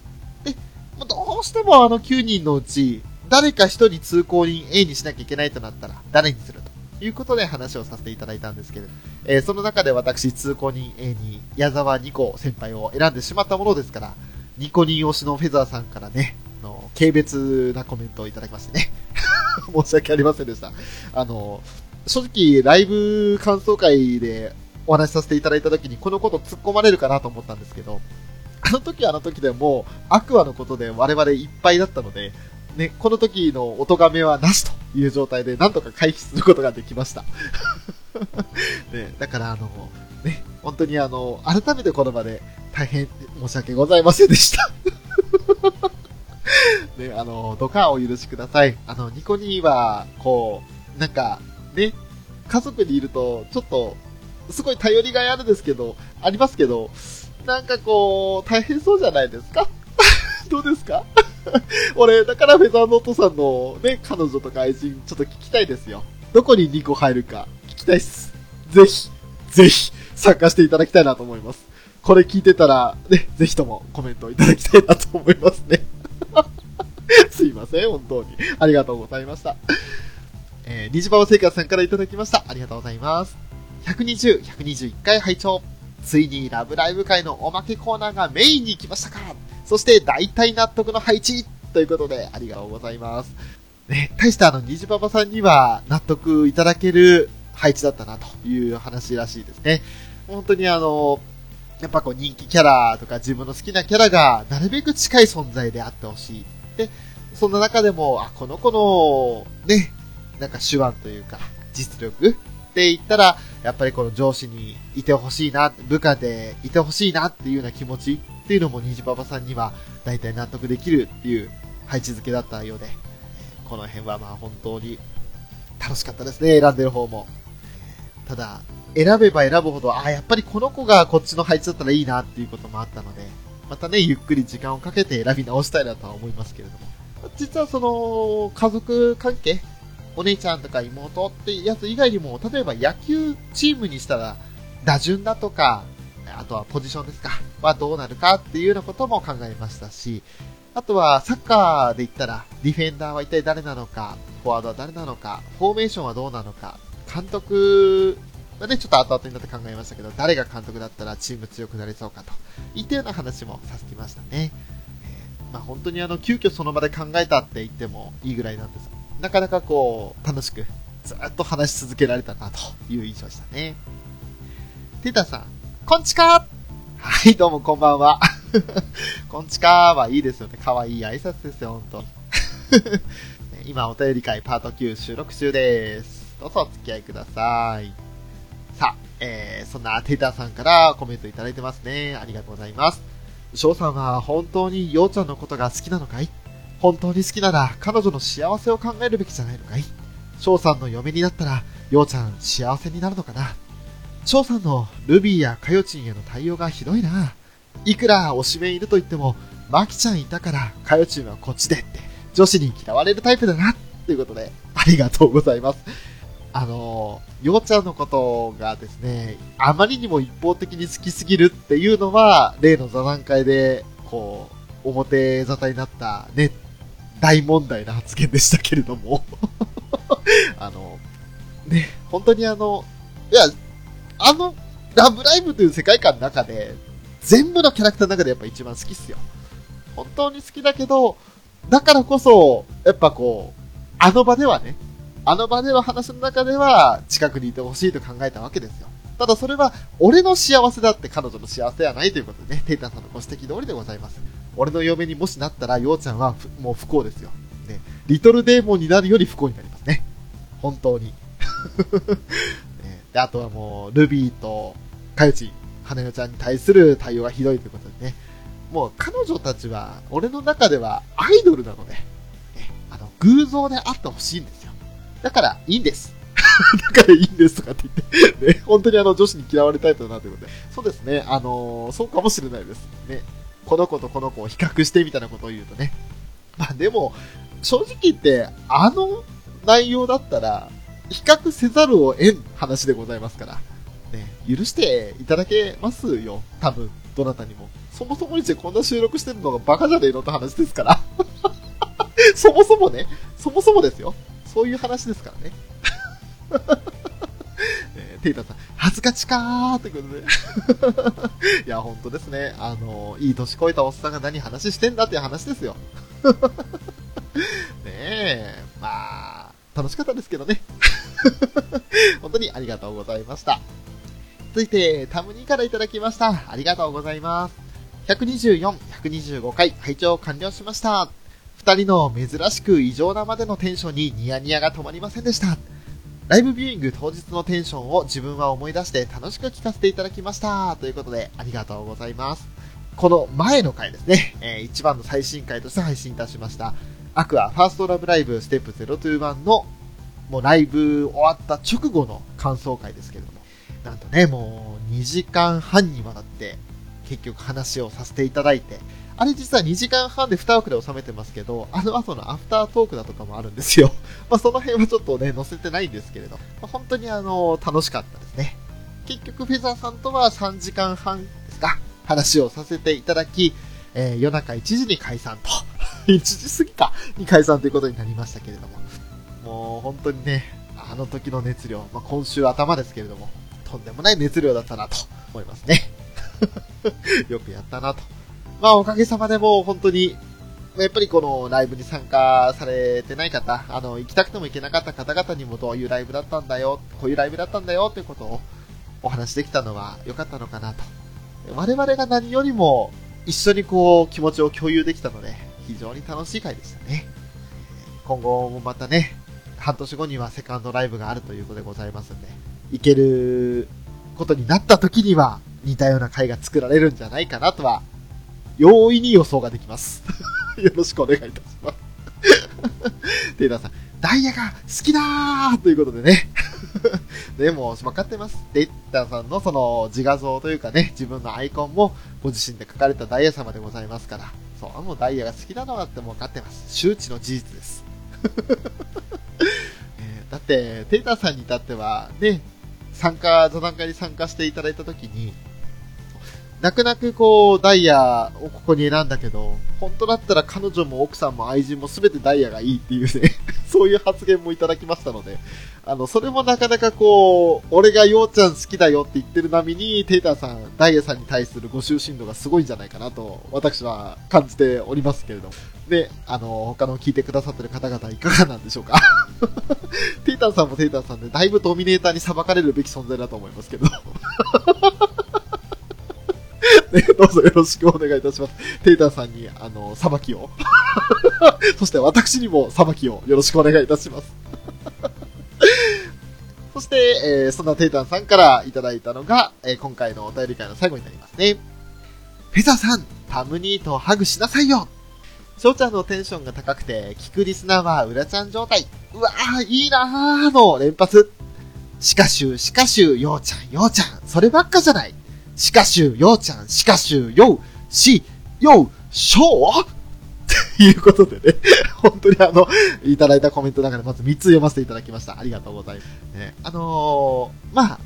で、もうどうしてもあの9人のうち、誰か一人通行人 A にしなきゃいけないとなったら、誰にするということで話をさせていただいたんですけれど、えー、その中で私、通行人 A に矢沢ニコ先輩を選んでしまったものですから、ニコ人推しのフェザーさんからね、の軽蔑なコメントをいただきましてね。(laughs) 申し訳ありませんでした。あの、正直、ライブ感想会でお話しさせていただいた時に、このこと突っ込まれるかなと思ったんですけど、あの時はあの時でも、アクアのことで我々いっぱいだったので、ね、この時の音がめはなしという状態で、なんとか回避することができました。(laughs) ね、だからあの、ね、本当にあの、改めてこの場で大変申し訳ございませんでした。(laughs) ね、あの、どかお許しください。あの、ニコニーは、こう、なんか、ね、家族にいると、ちょっと、すごい頼りがいあるですけど、ありますけど、なんかこう、大変そうじゃないですか？(laughs) どうですか？(laughs) 俺、だからフェザーノートさんのね、彼女とか愛人、ちょっと聞きたいですよ。どこに2個入るか、聞きたいっす。ぜひ、ぜひ、参加していただきたいなと思います。これ聞いてたら、ね、ぜひともコメントいただきたいなと思いますね。(laughs) すいません、本当に。ありがとうございました。えー、虹パパ生活さんからいただきました。ありがとうございます。120、121回拝聴ついにラブライブ会のおまけコーナーがメインに来ましたかそして大体納得の配置ということでありがとうございます。ね、大したあの、虹パパさんには納得いただける配置だったなという話らしいですね。本当にあの、やっぱこう人気キャラとか自分の好きなキャラがなるべく近い存在であってほしい。で、そんな中でも、あ、この子の、ね、なんか手腕というか、実力？って言ったら、やっぱりこの上司にいてほしいな、部下でいてほしいなっていうような気持ちっていうのも虹パパさんには大体納得できるっていう配置付けだったようで、この辺はまあ本当に楽しかったですね、選んでる方も。ただ、選べば選ぶほど、ああ、やっぱりこの子がこっちの配置だったらいいなっていうこともあったので、またね、ゆっくり時間をかけて選び直したいなとは思いますけれども。実はその、家族関係、お姉ちゃんとか妹ってやつ以外にも、例えば野球チームにしたら、打順だとか、あとはポジションですか、はどうなるかっていうようなことも考えましたし、あとはサッカーで言ったら、ディフェンダーは一体誰なのか、フォワードは誰なのか、フォーメーションはどうなのか、監督はね、ちょっと後々になって考えましたけど、誰が監督だったらチーム強くなりそうかといったような話もさせてきましたね。えーまあ、本当にあの、急遽その場で考えたって言ってもいいぐらいなんです。なかなかこう、楽しく、ずっと話し続けられたなという印象でしたね。テータさん、こんちかはい、どうもこんばんは。(laughs) こんちかはいいですよね。かわいい挨拶ですよ、ほんと。(laughs) 今、お便り会パート9収録中です。どうぞお付き合いください。さあ、えー、そんなテータさんからコメントいただいてますね。ありがとうございます。翔さんは本当にようちゃんのことが好きなのかい？本当に好きなら彼女の幸せを考えるべきじゃないのかい？翔さんの嫁になったら、ようちゃん幸せになるのかな？翔さんのルビーやカヨチンへの対応がひどいな。いくら推しメンいると言っても、マキちゃんいたから、カヨチンはこっちでって、女子に嫌われるタイプだな。ということで、ありがとうございます。あの、ようちゃんのことがですね、あまりにも一方的に好きすぎるっていうのは、例の座談会で、こう、表沙汰になった、ね、大問題な発言でしたけれども。(laughs) あの、ね、本当にあの、いや、あの、ラブライブという世界観の中で、全部のキャラクターの中でやっぱ一番好きっすよ。本当に好きだけど、だからこそ、やっぱこう、あの場ではね、あの場での話の中では、近くにいてほしいと考えたわけですよ。ただそれは、俺の幸せだって彼女の幸せではないということでね、テイタンさんのご指摘通りでございます。俺の嫁にもしなったら、ようちゃんはもう不幸ですよ。ね、リトルデーモンになるより不幸になりますね。(laughs) 本当に。(laughs) ね、であとはもう、ルビーと、かよち、花代ちゃんに対する対応がひどいということでね。もう彼女たちは、俺の中ではアイドルなので、ね、あの、偶像であってほしいんですよ。だから、いいんです。(laughs) だからいいんですとかって言って、ね、本当にあの女子に嫌われタイプだなということで。そうですね、あのーそうかもしれないです。ね。この子とこの子を比較してみたいなことを言うとね。まあでも、正直言って、あの内容だったら、比較せざるを得ん話でございますから。ね、許していただけますよ。多分、どなたにも。そもそもにしてこんな収録してるのがバカじゃねえのって話ですから。(laughs) そもそもね、そもそもですよ。そういう話ですからね。(laughs) えーテイタさん、恥ずかしかーってことで。(laughs) いや、本当ですね。あの、いい年こいたおっさんが何話してんだっていう話ですよ。(laughs) ねえ、まあ、楽しかったですけどね。(laughs) 本当にありがとうございました。続いて、タムニーからいただきました。ありがとうございます。124、125回拝聴完了しました。二人の珍しく異常なまでのテンションにニヤニヤが止まりませんでした。ライブビューイング当日のテンションを自分は思い出して楽しく聞かせていただきました。ということで、ありがとうございます。この前の回ですね、えー一番の最新回として配信いたしました、アクアファーストラブライブステップ021の、もうライブ終わった直後の感想会ですけれども、なんとね、もう2時間半にわたって、結局話をさせていただいて、あれ実は2時間半で2枠で収めてますけど、あの後のアフタートークだとかもあるんですよ。(laughs) まあその辺はちょっとね、載せてないんですけれど、まあ本当にあの、楽しかったですね。結局フェザーさんとは3時間半ですか、話をさせていただき、えー夜中1時に解散と、(laughs) 1時過ぎか、に解散ということになりましたけれども、もう本当にね、あの時の熱量、まあ今週頭ですけれども、とんでもない熱量だったなと思いますね。(laughs) よくやったなと。まあおかげさまでもう本当に、やっぱりこのライブに参加されてない方、あの、行きたくても行けなかった方々にもどういうライブだったんだよ、こういうライブだったんだよということをお話しできたのは良かったのかなと。我々が何よりも一緒にこう気持ちを共有できたので、非常に楽しい回でしたね。今後もまたね、半年後にはセカンドライブがあるということでございますんで、行けることになった時には似たような回が作られるんじゃないかなとは、容易に予想ができます。(laughs) よろしくお願いいたします。(laughs) テイラーさん、ダイヤが好きだーということでね。(laughs) でも、分かってます。デイタさんのその自画像というかね、自分のアイコンもご自身で書かれたダイヤ様でございますから、そう、もうダイヤが好きなのはってもう分かってます。周知の事実です。えーだって、テイタさんに至っては、ね、参加、座談会に参加していただいたときに、泣く泣くこう、ダイヤをここに選んだけど、本当だったら彼女も奥さんも愛人も全てダイヤがいいっていうね、(laughs) そういう発言もいただきましたので、あの、それもなかなかこう、俺がようちゃん好きだよって言ってる波に、テイターさん、ダイヤさんに対するご執心度がすごいんじゃないかなと、私は感じておりますけれども。で、あの、他の聞いてくださってる方々いかがなんでしょうか？(laughs) テイターさんもテイターさんで、だいぶドミネーターに裁かれるべき存在だと思いますけど。(laughs) どうぞよろしくお願いいたします。テイターさんに、あの、裁きを。(laughs) そして私にも裁きをよろしくお願いいたします。(laughs) そして、えーそんなテイタンさんからいただいたのが、えー今回のお便り会の最後になりますね。フェザーさん、タムニーとハグしなさいよ翔ちゃんのテンションが高くて、聞くリスナーは裏ちゃん状態。うわー、いいなーの連発。しかしゅう、しかしゅう、ようちゃん、ようちゃん、そればっかじゃない。しかしゅう、ようちゃん、しかしゅう、よう、し、よう、しょう？ということでね、(laughs) 本当にあの、いただいたコメントの中でまず3つ読ませていただきました。ありがとうございます。ね、あのー、まあ、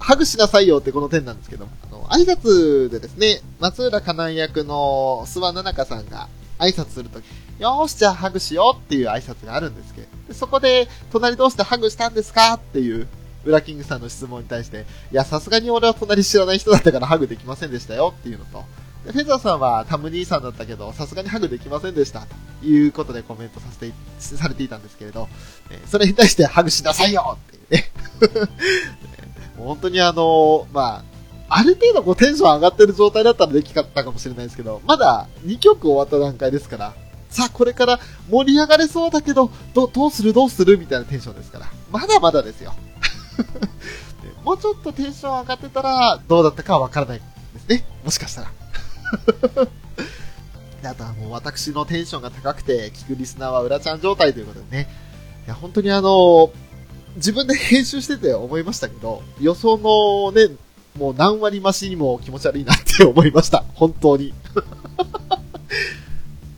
ハグしなさいよってこの点なんですけども、あの、挨拶でですね、松浦かなん役の諏訪七香さんが挨拶するとき、よーし、じゃあハグしようっていう挨拶があるんですけど、そこで、隣同士でハグしたんですか？っていう、ウラキングさんの質問に対して、いや、さすがに俺は隣知らない人だったからハグできませんでしたよっていうのと、でフェザーさんはタム兄さんだったけど、さすがにハグできませんでしたということでコメントさせて、されていたんですけれど、えそれに対してハグしなさいよっていうね。(laughs) 本当にあのまあ、ある程度こうテンション上がってる状態だったらできかったかもしれないですけど、まだ2曲終わった段階ですから、さあこれから盛り上がれそうだけど、どどうするどうするみたいなテンションですから、まだまだですよ。(laughs) もうちょっとテンション上がってたら、どうだったかはわからないですね。もしかしたら。(laughs) であとはもう私のテンションが高くて、聞くリスナーは裏ちゃん状態ということでね。いや、本当にあの、自分で編集してて思いましたけど、予想のね、もう何割増しにも気持ち悪いなって思いました。本当に。(laughs)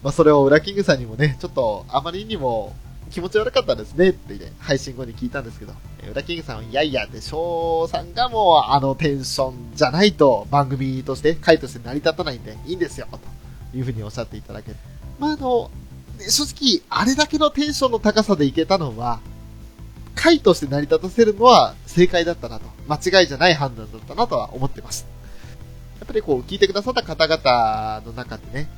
まあそれを裏キングさんにもね、ちょっとあまりにも気持ち悪かったですねってね、配信後に聞いたんですけど、え裏キングさんは、いやいやで、翔さんがもうあのテンションじゃないと番組として、回として成り立たないんで、いいんですよ、というふうにおっしゃっていただける。まああの、正直、あれだけのテンションの高さでいけたのは、回として成り立たせるのは正解だったなと、間違いじゃない判断だったなとは思ってます。やっぱりこう、聞いてくださった方々の中でね、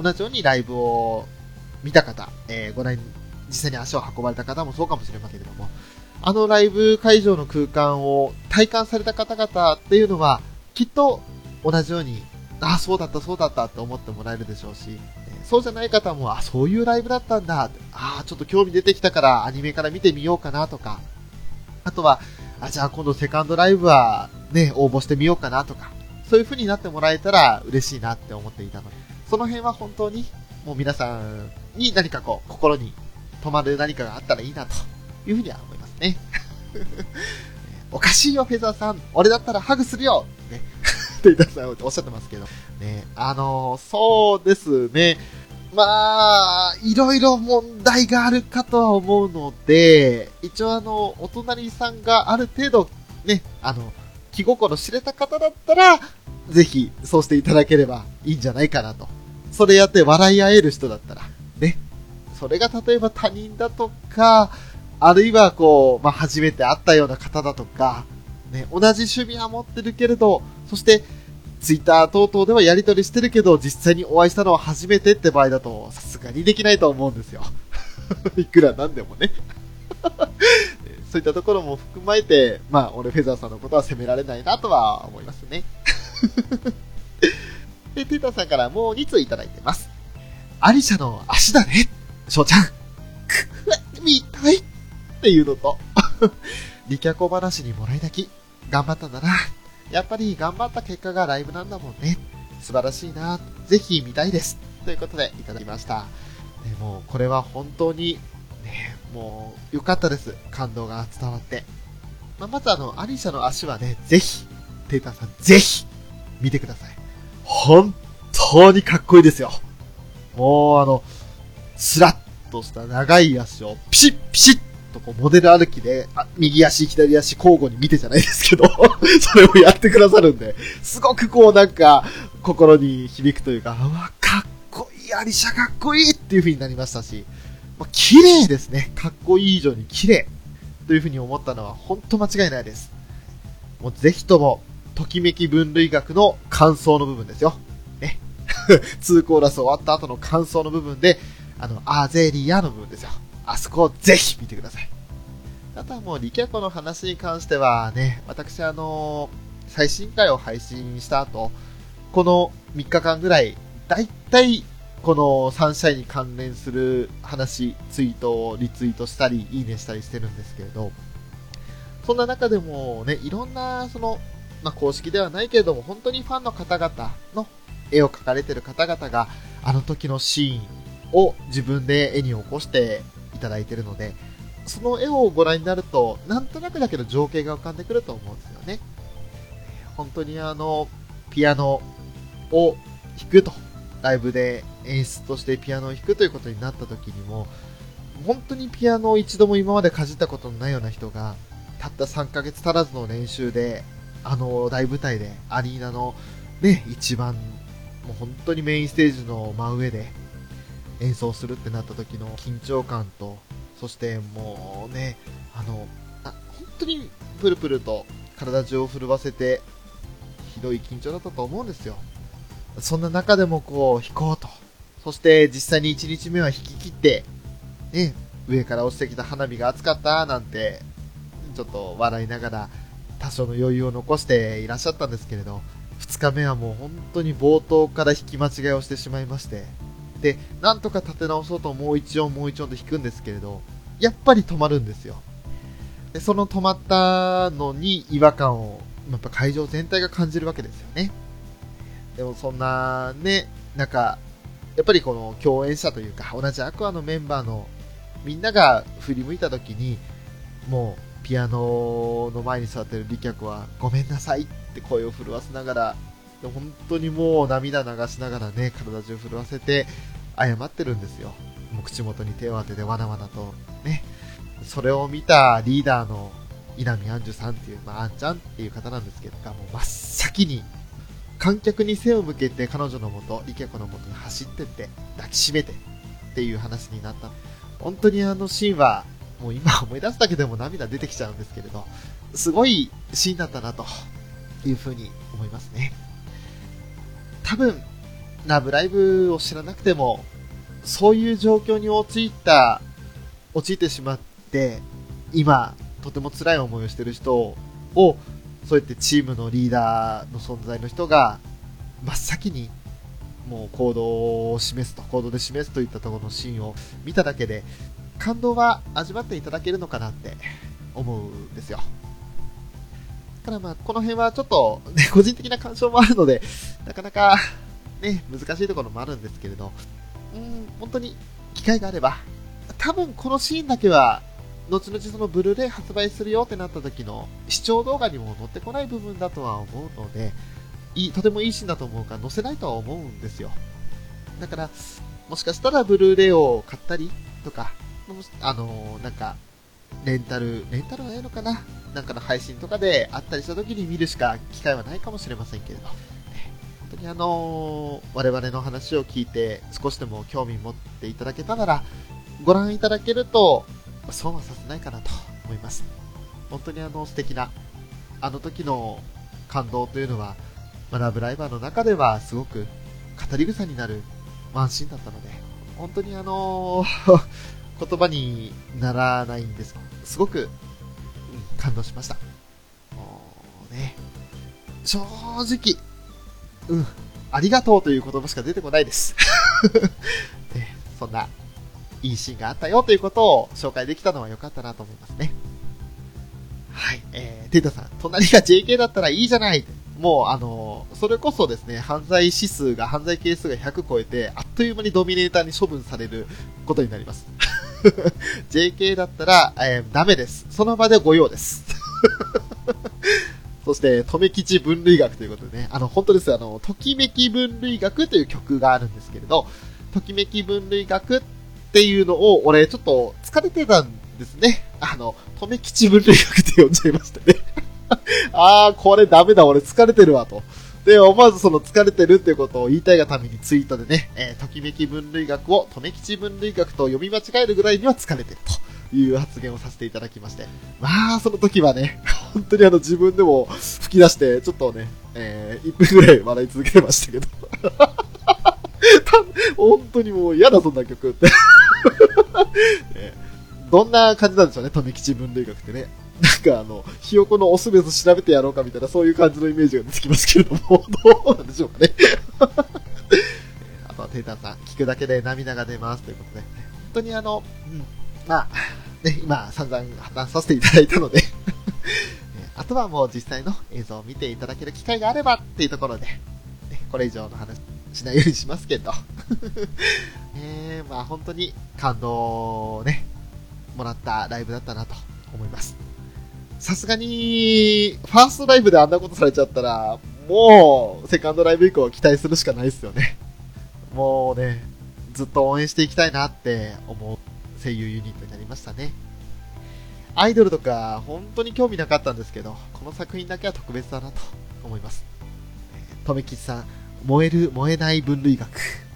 同じようにライブを見た方、えーご覧実際に足を運ばれた方もそうかもしれませんけども、あのライブ会場の空間を体感された方々っていうのは、きっと同じように、ああ、そうだった、そうだったって思ってもらえるでしょうし、そうじゃない方も、あ、そういうライブだったんだ、ああ、ちょっと興味出てきたからアニメから見てみようかなとか、あとは、あ、じゃあ今度セカンドライブはね、応募してみようかなとか、そういう風になってもらえたら嬉しいなって思っていたので、その辺は本当にもう皆さんに何かこう、心に止まる何かがあったらいいなというふうには思いますね。(laughs) おかしいよ、フェザーさん。俺だったらハグするよね。(laughs) テイタさんおっしゃってますけど。ね、あのー、そうですね。まあ、いろいろ問題があるかとは思うので、一応あの、お隣さんがある程度、ね、あの、気心知れた方だったら、ぜひ、そうしていただければいいんじゃないかなと。それやって笑い合える人だったら、ね。それが例えば他人だとか、あるいはこう、まあ、初めて会ったような方だとか、ね、同じ趣味は持ってるけれど、そして、ツイッター等々ではやり取りしてるけど、実際にお会いしたのは初めてって場合だと、さすがにできないと思うんですよ。(laughs) いくらなんでも (laughs) ね。そういったところも含まえて、まあ、俺フェザーさんのことは責められないなとは思いますね。(laughs) で、テータさんからもう2通いただいてます。アリシャの足だね。翔ちゃん。く見たいっていうのと、(laughs) リキャコ話にもらい泣き。頑張ったんだな。やっぱり頑張った結果がライブなんだもんね。素晴らしいな。ぜひ見たいです。ということでいただきました。でもこれは本当に、ね、もう良かったです。感動が伝わって。まあ、まずあの、アリシャの足はね、ぜひ、テータさんぜひ、見てください。本当にかっこいいですよ。もうあの、スラッとした長い足をピシッピシッとこうモデル歩きで、あ右足、左足交互に見てじゃないですけど (laughs) それをやってくださるんで、すごくこうなんか、心に響くというか、うわ、かっこいい、アリシャかっこいいっていう風になりましたし、まあ、綺麗ですね。かっこいい以上に綺麗。という風に思ったのは、本当間違いないです。もうぜひとも、ときめき分類学の感想の部分ですよ。ね。2コーラス終わった後の感想の部分で、あの、アーゼリアの部分ですよ。あそこをぜひ見てください。あとはもう、リキャコの話に関してはね、私あの最新回を配信した後、この3日間ぐらい、だいたいこのサンシャインに関連する話、ツイートをリツイートしたり、いいねしたりしてるんですけれど、そんな中でもね、いろんな、その、まあ、公式ではないけれども、本当にファンの方々の絵を描かれてる方々が、あの時のシーンを自分で絵に起こしていただいてるので、その絵をご覧になると、なんとなくだけど情景が浮かんでくると思うんですよね。本当にあの、ピアノを弾くと、ライブで演出としてピアノを弾くということになった時にも、本当にピアノを一度も今までかじったことのないような人が、たった3ヶ月足らずの練習で、あの大舞台で、アリーナのね、一番、もう本当にメインステージの真上で演奏するってなった時の緊張感と、そしてもうね、あの、あ本当にプルプルと体中を震わせて、ひどい緊張だったと思うんですよ。そんな中でもこう、弾こうと。そして実際に1日目は弾き切って、ね、上から落ちてきた花火が熱かったなんて、ちょっと笑いながら多少の余裕を残していらっしゃったんですけれど、2日目はもう本当に冒頭から弾き間違いをしてしまいまして、で、なんとか立て直そうともう一音もう一音で弾くんですけれど、やっぱり止まるんですよ。で、その止まったのに違和感を、やっぱ会場全体が感じるわけですよね。でもそんなね、なんか、やっぱりこの共演者というか、同じアクアのメンバーのみんなが振り向いた時に、もうピアノの前に座ってる美脚は、ごめんなさいって声を震わせながら、本当にもう涙流しながらね、体中震わせて謝ってるんですよ。もう口元に手を当ててわなわなと。ね。それを見たリーダーの稲見杏樹さんっていう、まあ、あんちゃんっていう方なんですけどもう真っ先に観客に背を向けて彼女のもと、リケコのもとに走ってって抱きしめてっていう話になった。本当にあのシーンは、もう今思い出すだけでも涙出てきちゃうんですけれど、すごいシーンだったなというふうに思いますね。多分、ラブライブを知らなくても、そういう状況に陥った陥ってしまって、今、とても辛い思いをしてる人を、そうやってチームのリーダーの存在の人が、真っ先に、もう行動を示すと、行動で示すといったところのシーンを見ただけで、感動は味わっていただけるのかなって思うんですよ。からまあ、この辺はちょっと、ね、(laughs) 個人的な感想もあるので、なかなか、ね、難しいところもあるんですけれど、うん、本当に機会があれば、多分このシーンだけは、後々そのブルーレイ発売するよってなった時の視聴動画にも載ってこない部分だとは思うので、いい、とてもいいシーンだと思うから載せないとは思うんですよ。だから、もしかしたらブルーレイを買ったりとか、あのーなんか、レンタル、レンタルはないのかな？なんかの配信とかであったりした時に見るしか機会はないかもしれませんけれど、ね本当にあのー我々の話を聞いて少しでも興味持っていただけたなら、ご覧いただけると、損はさせないかなと思います。本当にあの素敵な、あの時の感動というのは、まあラブライバーの中ではすごく語り草になるワンシーンだったので、本当にあのー言葉にならないんです。すごく、うん感動しました。もうね、正直、うん、ありがとうという言葉しか出てこないです。(laughs) ねそんな、いいシーンがあったよということを紹介できたのは良かったなと思いますね。はい、えー、テイタさん、隣が JK だったらいいじゃないもう、あのそれこそですね、犯罪指数が、犯罪係数が100超えて、あっという間にドミネーターに処分されることになります。(laughs) JK だったら、えーダメです。その場で御用です。(laughs) そして、とめきち分類学ということでね、あの、本当ですあの、ときめき分類学という曲があるんですけれど、ときめき分類学っていうのを、俺、ちょっと疲れてたんですね。あの、とめきち分類学って呼んじゃいましたね。(laughs) あー、これダメだ、俺疲れてるわ、と。で、思わずその疲れてるっていうことを言いたいがためにツイートでね、えーときめき分類学をとめきち分類学と読み間違えるぐらいには疲れてるという発言をさせていただきまして。まあ、その時はね、本当にあの自分でも吹き出して、ちょっとね、えー、1分ぐらい笑い続けてましたけど。本当にもう嫌だ、そんな曲って。ねどんな感じなんでしょうね、とめきち分類学ってね。なんかあの、ひよこのオスメス調べてやろうかみたいな、そういう感じのイメージが出てきますけれども、(laughs) どうなんでしょうかね。あとはテータンさん、聞くだけで涙が出ますということで、本当にあの、うん、まあ、ね、今散々破綻させていただいたので、あとはもう実際の映像を見ていただける機会があればっていうところで、ね、これ以上の話しないようにしますけど、(laughs) えー、まあ本当に感動をね、もらったライブだったなと思います。さすがに、ファーストライブであんなことされちゃったら、もう、セカンドライブ以降は期待するしかないですよね。もうね、ずっと応援していきたいなって思う声優ユニットになりましたね。アイドルとか、本当に興味なかったんですけど、この作品だけは特別だなと思います。とめきちさん、燃える、燃えない分類学。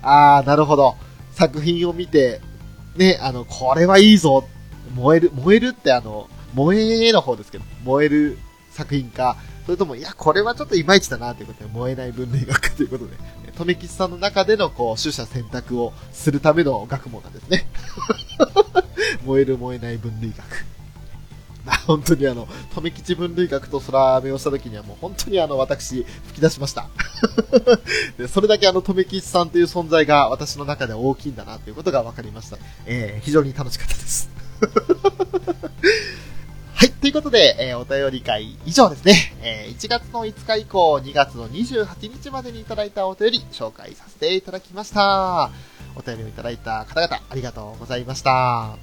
あー、なるほど。作品を見て、ね、あの、これはいいぞ。燃える、燃えるってあの、燃えの方ですけど、燃える作品か、それとも、いや、これはちょっといまいちだなということで、燃えない分類学ということで、とめきちさんの中での、こう、取捨選択をするための学問なんですね。(laughs) 燃える燃えない分類学。まあ、本当にあの、とめきち分類学と空目をした時にはもう本当にあの、私、吹き出しました。(laughs) でそれだけあの、とめきちさんという存在が私の中で大きいんだなということが分かりました。えー、非常に楽しかったです。はい。ということで、えーお便り会以上ですね。えー1月の5日以降、2月の28日までにいただいたお便り、紹介させていただきました。お便りをいただいた方々、ありがとうございました。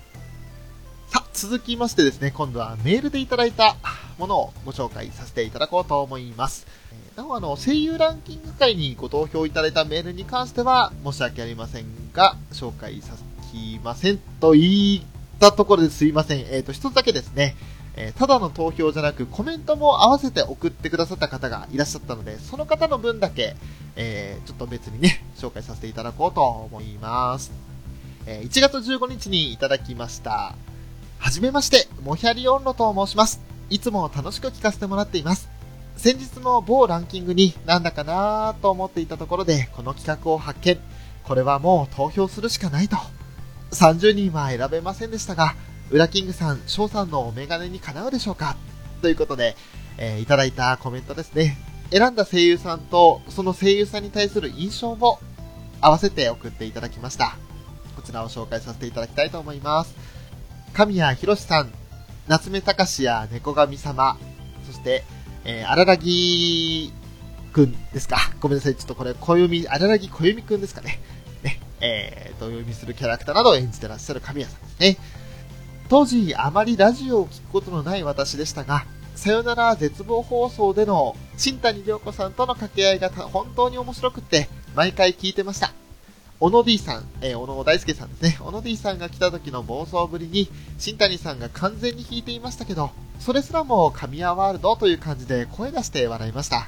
さあ、続きましてですね、今度はメールでいただいたものをご紹介させていただこうと思います。なお、あの、声優ランキング会にご投票いただいたメールに関しては、申し訳ありませんが、紹介させきませんと言ったところですいません。えっ、と、一つだけですね、えーただの投票じゃなくコメントも合わせて送ってくださった方がいらっしゃったので、その方の分だけ、えーちょっと別にね、(laughs) 紹介させていただこうと思います。えー1月15日にいただきました。はじめまして、モヒャリオンロと申します。いつも楽しく聞かせてもらっています。先日の某ランキングになんだかなと思っていたところで、この企画を発見。これはもう投票するしかないと。30人は選べませんでしたが、ウラキングさん、翔さんのお眼鏡にかなうでしょうか？ということで、えー、いただいたコメントですね。選んだ声優さんと、その声優さんに対する印象も合わせて送っていただきました。こちらを紹介させていただきたいと思います。神谷博さん、夏目隆や猫神様、そして、えー、荒らぎくんですか？ごめんなさい。ちょっとこれ、小読み、荒らぎ小読みくんですかね？ね、えー、と、読みするキャラクターなどを演じてらっしゃる神谷さんですね。当時、あまりラジオを聞くことのない私でしたが、さよなら絶望放送での新谷涼子さんとの掛け合いが本当に面白くって、毎回聞いてました。小野 D さん、えー、小野大輔さんですね。小野 D さんが来た時の暴走ぶりに、新谷さんが完全に弾いていましたけど、それすらも神谷ワールドという感じで声出して笑いました。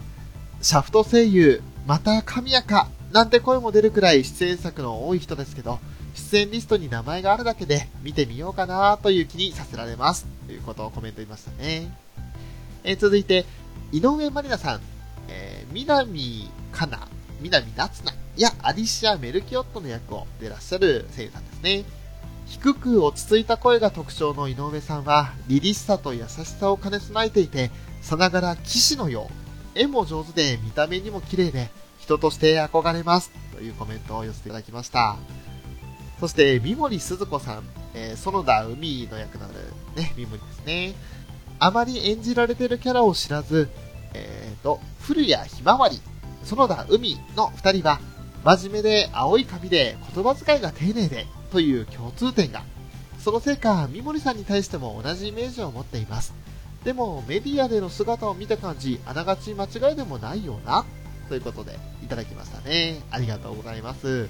シャフト声優、また神谷か、なんて声も出るくらい出演作の多い人ですけど、出演リストに名前があるだけで見てみようかなという気にさせられます。ということをコメントいましたね。えー、続いて、井上まりなさん、えー、南かな、南夏菜？やアリシア・メルキオットの役を出らっしゃる声優さんですね。低く落ち着いた声が特徴の井上さんは、凛々しさと優しさを兼ね備えていて、さながら騎士のよう。絵も上手で見た目にも綺麗で、人として憧れます。というコメントを寄せていただきました。そして、三森鈴子さん、えー、園田海の役なるね、三森ですね。あまり演じられてるキャラを知らず、えーと、古谷ひまわり、園田海の二人は、真面目で青い髪で言葉遣いが丁寧でという共通点が。そのせいか、三森さんに対しても同じイメージを持っています。でも、メディアでの姿を見た感じ、あながち間違いでもないような、ということで、いただきましたね。ありがとうございます。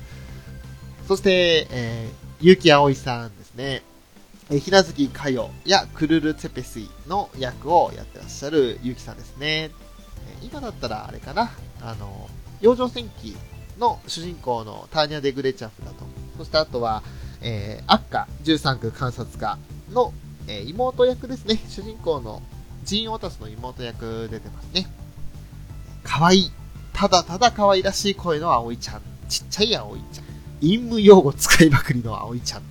そして、えー、結城葵さんですね。えー、ひなずきかよやクルルツェペスイの役をやってらっしゃるゆきさんですね。えー、今だったらあれかな、あの、養生戦記の主人公のターニャ・デ・グレチャフだと。そしてあとは、えー、アッカ13区観察家の、えー、妹役ですね。主人公のジン・オタスの妹役出てますね。可愛い。ただただ可愛らしい声の葵ちゃん。ちっちゃい葵ちゃん。陰夢用語使いまくりの葵ちゃん。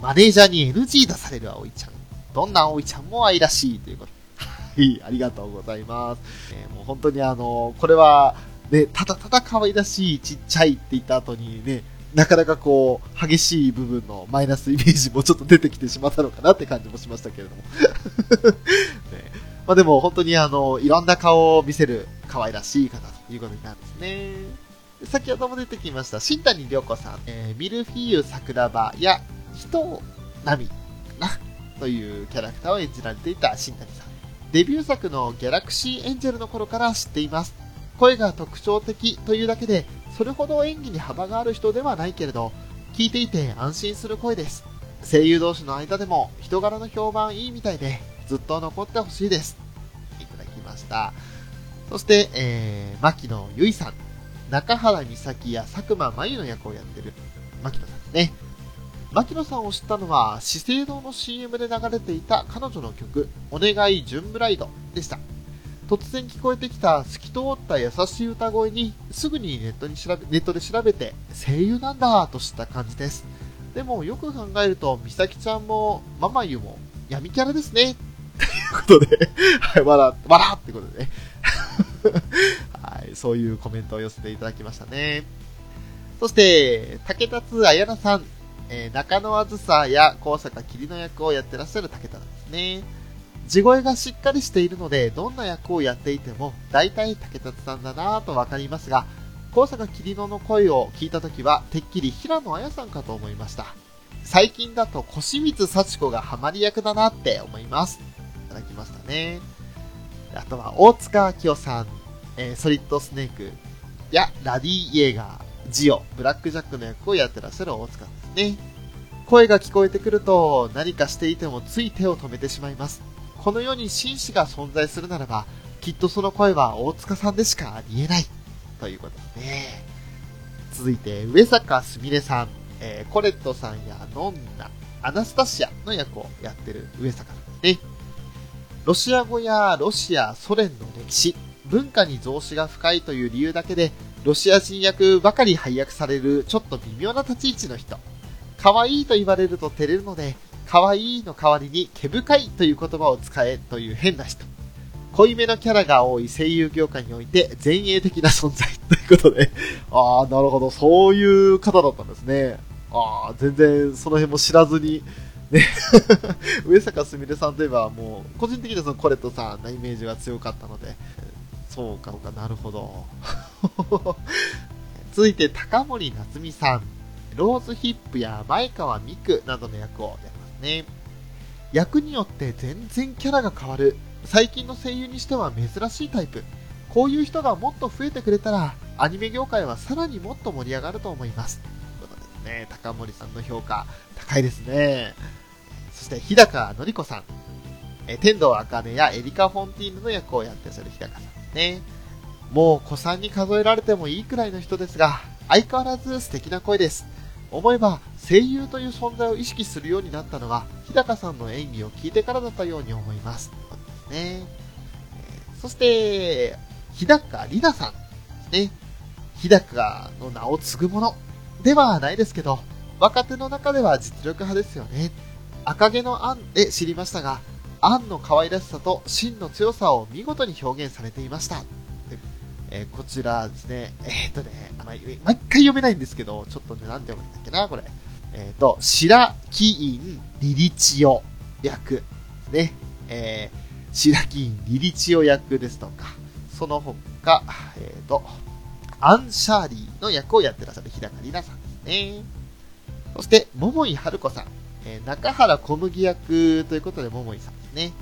マネージャーに NG 出される葵ちゃん。どんな葵ちゃんも愛らしいということ。はい、ありがとうございます。えー、もう本当にあの、これは、ね、ただただ可愛らしい、ちっちゃいって言った後にね、なかなかこう、激しい部分のマイナスイメージもちょっと出てきてしまったのかなって感じもしましたけれども。(laughs) ね、まあでも本当にあの、いろんな顔を見せる可愛らしい方ということになるんですね。先ほども出てきました、新谷涼子さん、えー、ミルフィーユ桜庭や人波かなというキャラクターを演じられていた新谷さん。デビュー作のギャラクシーエンジェルの頃から知っています。声が特徴的というだけで、それほど演技に幅がある人ではないけれど、聞いていて安心する声です。声優同士の間でも人柄の評判いいみたいで、ずっと残ってほしいです。いただきました。そして、えー、牧野由依さん。中原美咲や佐久間真由の役をやってる牧野さんですね。牧野さんを知ったのは、資生堂の CM で流れていた彼女の曲、お願いジュンブライドでした。突然聞こえてきた透き通った優しい歌声にすぐにネットに調べネットで調べて声優なんだと知った感じです。でもよく考えると、美咲ちゃんもママユも闇キャラですね。ということで、はい、笑、笑ってことでね。(laughs) はい、そういうコメントを寄せていただきましたね。そして、竹達彩奈さん、えー、中野あずさや高坂霧の役をやってらっしゃる竹田ですね。地声がしっかりしているので、どんな役をやっていても、大体竹達さんだなぁとわかりますが、高坂桐野の声を聞いたときは、てっきり平野綾さんかと思いました。最近だと、小清水幸子がハマり役だなって思います。いただきましたね。あとは、大塚明夫さん、えー、ソリッドスネークやラディ・イエーガー、ジオ、ブラックジャックの役をやってらっしゃる大塚ですね。声が聞こえてくると、何かしていてもつい手を止めてしまいます。この世に紳士が存在するならば、きっとその声は大塚さんでしかありえない。ということですね。続いて、上坂すみれさん、えー、コレットさんやノンナ、アナスタシアの役をやってる上坂さんですね。ロシア語やロシア、ソ連の歴史、文化に増資が深いという理由だけで、ロシア人役ばかり配役されるちょっと微妙な立ち位置の人。可愛いと言われると照れるので、可愛いの代わりに毛深いという言葉を使えという変な人。濃いめのキャラが多い声優業界において前衛的な存在ということで、ああ、なるほど、そういう方だったんですね。ああ、全然その辺も知らずに、ね、(laughs) 上坂すみれさんといえばもう、個人的にはそのコレットさんなイメージが強かったので、そうか、なるほど。(laughs) 続いて、高森夏美さん。ローズヒップや前川美久などの役をやりますね。役によって全然キャラが変わる。最近の声優にしては珍しいタイプ。こういう人がもっと増えてくれたら、アニメ業界はさらにもっと盛り上がると思います。ということですね。高森さんの評価、高いですね。そして、日高のり子さん。え天童茜やエリカ・フォンティーヌの役をやってらっしゃる日高さんですね。もう子さんに数えられてもいいくらいの人ですが、相変わらず素敵な声です。思えば声優という存在を意識するようになったのは日高さんの演技を聞いてからだったように思います。ですね。そして、日高里奈さんですね。日高の名を継ぐものではないですけど、若手の中では実力派ですよね。赤毛のアンで知りましたが、アンの可愛らしさと真の強さを見事に表現されていました。えー、こちらですね、えっ、とね、毎回読めないんですけど、ちょっとね、なんて読むんだっけな、これ。えっ、と、白木院リリチオ役ですね。えー、白木院リリチオ役ですとか、その他、えっ、と、アン・シャーリーの役をやってらっしゃる日高里奈さんですね。そして、桃井春子さん。え中原小麦役ということで、桃井さんですね。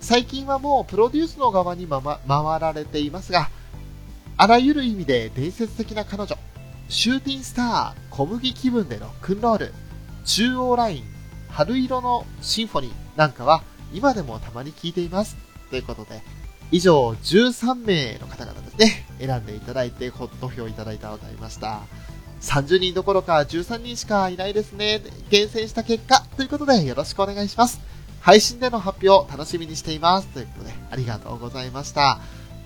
最近はもうプロデュースの側に、まま、回られていますが、あらゆる意味で伝説的な彼女。シューティンスター、小麦気分でロックンロール、中央ライン、春色のシンフォニーなんかは今でもたまに聴いています。ということで、以上13名の方々ですね、選んでいただいてご投票いただいたのでありました。30人どころか13人しかいないですね。厳選した結果ということでよろしくお願いします。配信での発表楽しみにしています。ということでありがとうございました。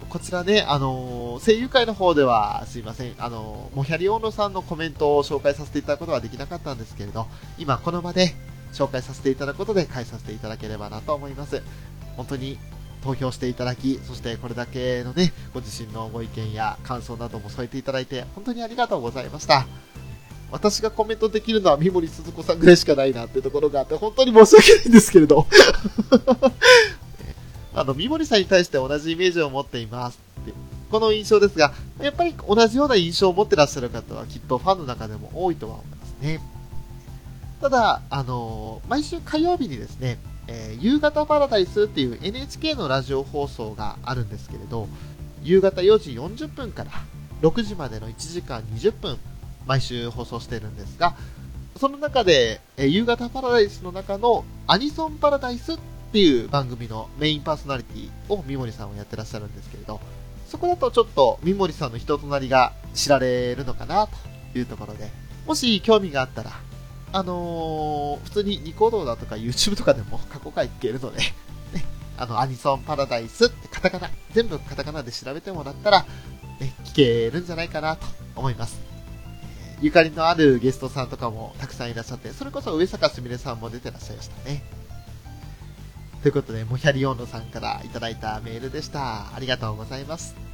こちらね、あのー、声優界の方では、すいません、あのー、モヒャリオーノさんのコメントを紹介させていただくことはできなかったんですけれど、今この場で紹介させていただくことで返させていただければなと思います。本当に投票していただき、そしてこれだけのね、ご自身のご意見や感想なども添えていただいて、本当にありがとうございました。私がコメントできるのは三森鈴子さんぐらいしかないなってところがあって、本当に申し訳ないんですけれど。(laughs) あの、三森さんに対して同じイメージを持っていますってこの印象ですが、やっぱり同じような印象を持ってらっしゃる方はきっとファンの中でも多いとは思いますね。ただ、あの毎週火曜日にですね、えー、夕方パラダイスっていう NHK のラジオ放送があるんですけれど、夕方4時40分から6時までの1時間20分、毎週放送してるんですが、その中で、えー、夕方パラダイスの中のアニソンパラダイスっていう番組のメインパーソナリティを三森さんはやってらっしゃるんですけれど、そこだとちょっと三森さんの人となりが知られるのかなというところで、もし興味があったら、あのー、普通にニコ動だとか YouTube とかでも過去回聞けるので、ね、あの、アニソンパラダイスってカタカナ、全部カタカナで調べてもらったら、ね、聞けるんじゃないかなと思います。ゆかりのあるゲストさんとかもたくさんいらっしゃって、それこそ上坂すみれさんも出てらっしゃいましたね。ということで、モヒャリオンノさんからいただいたメールでした。ありがとうございます。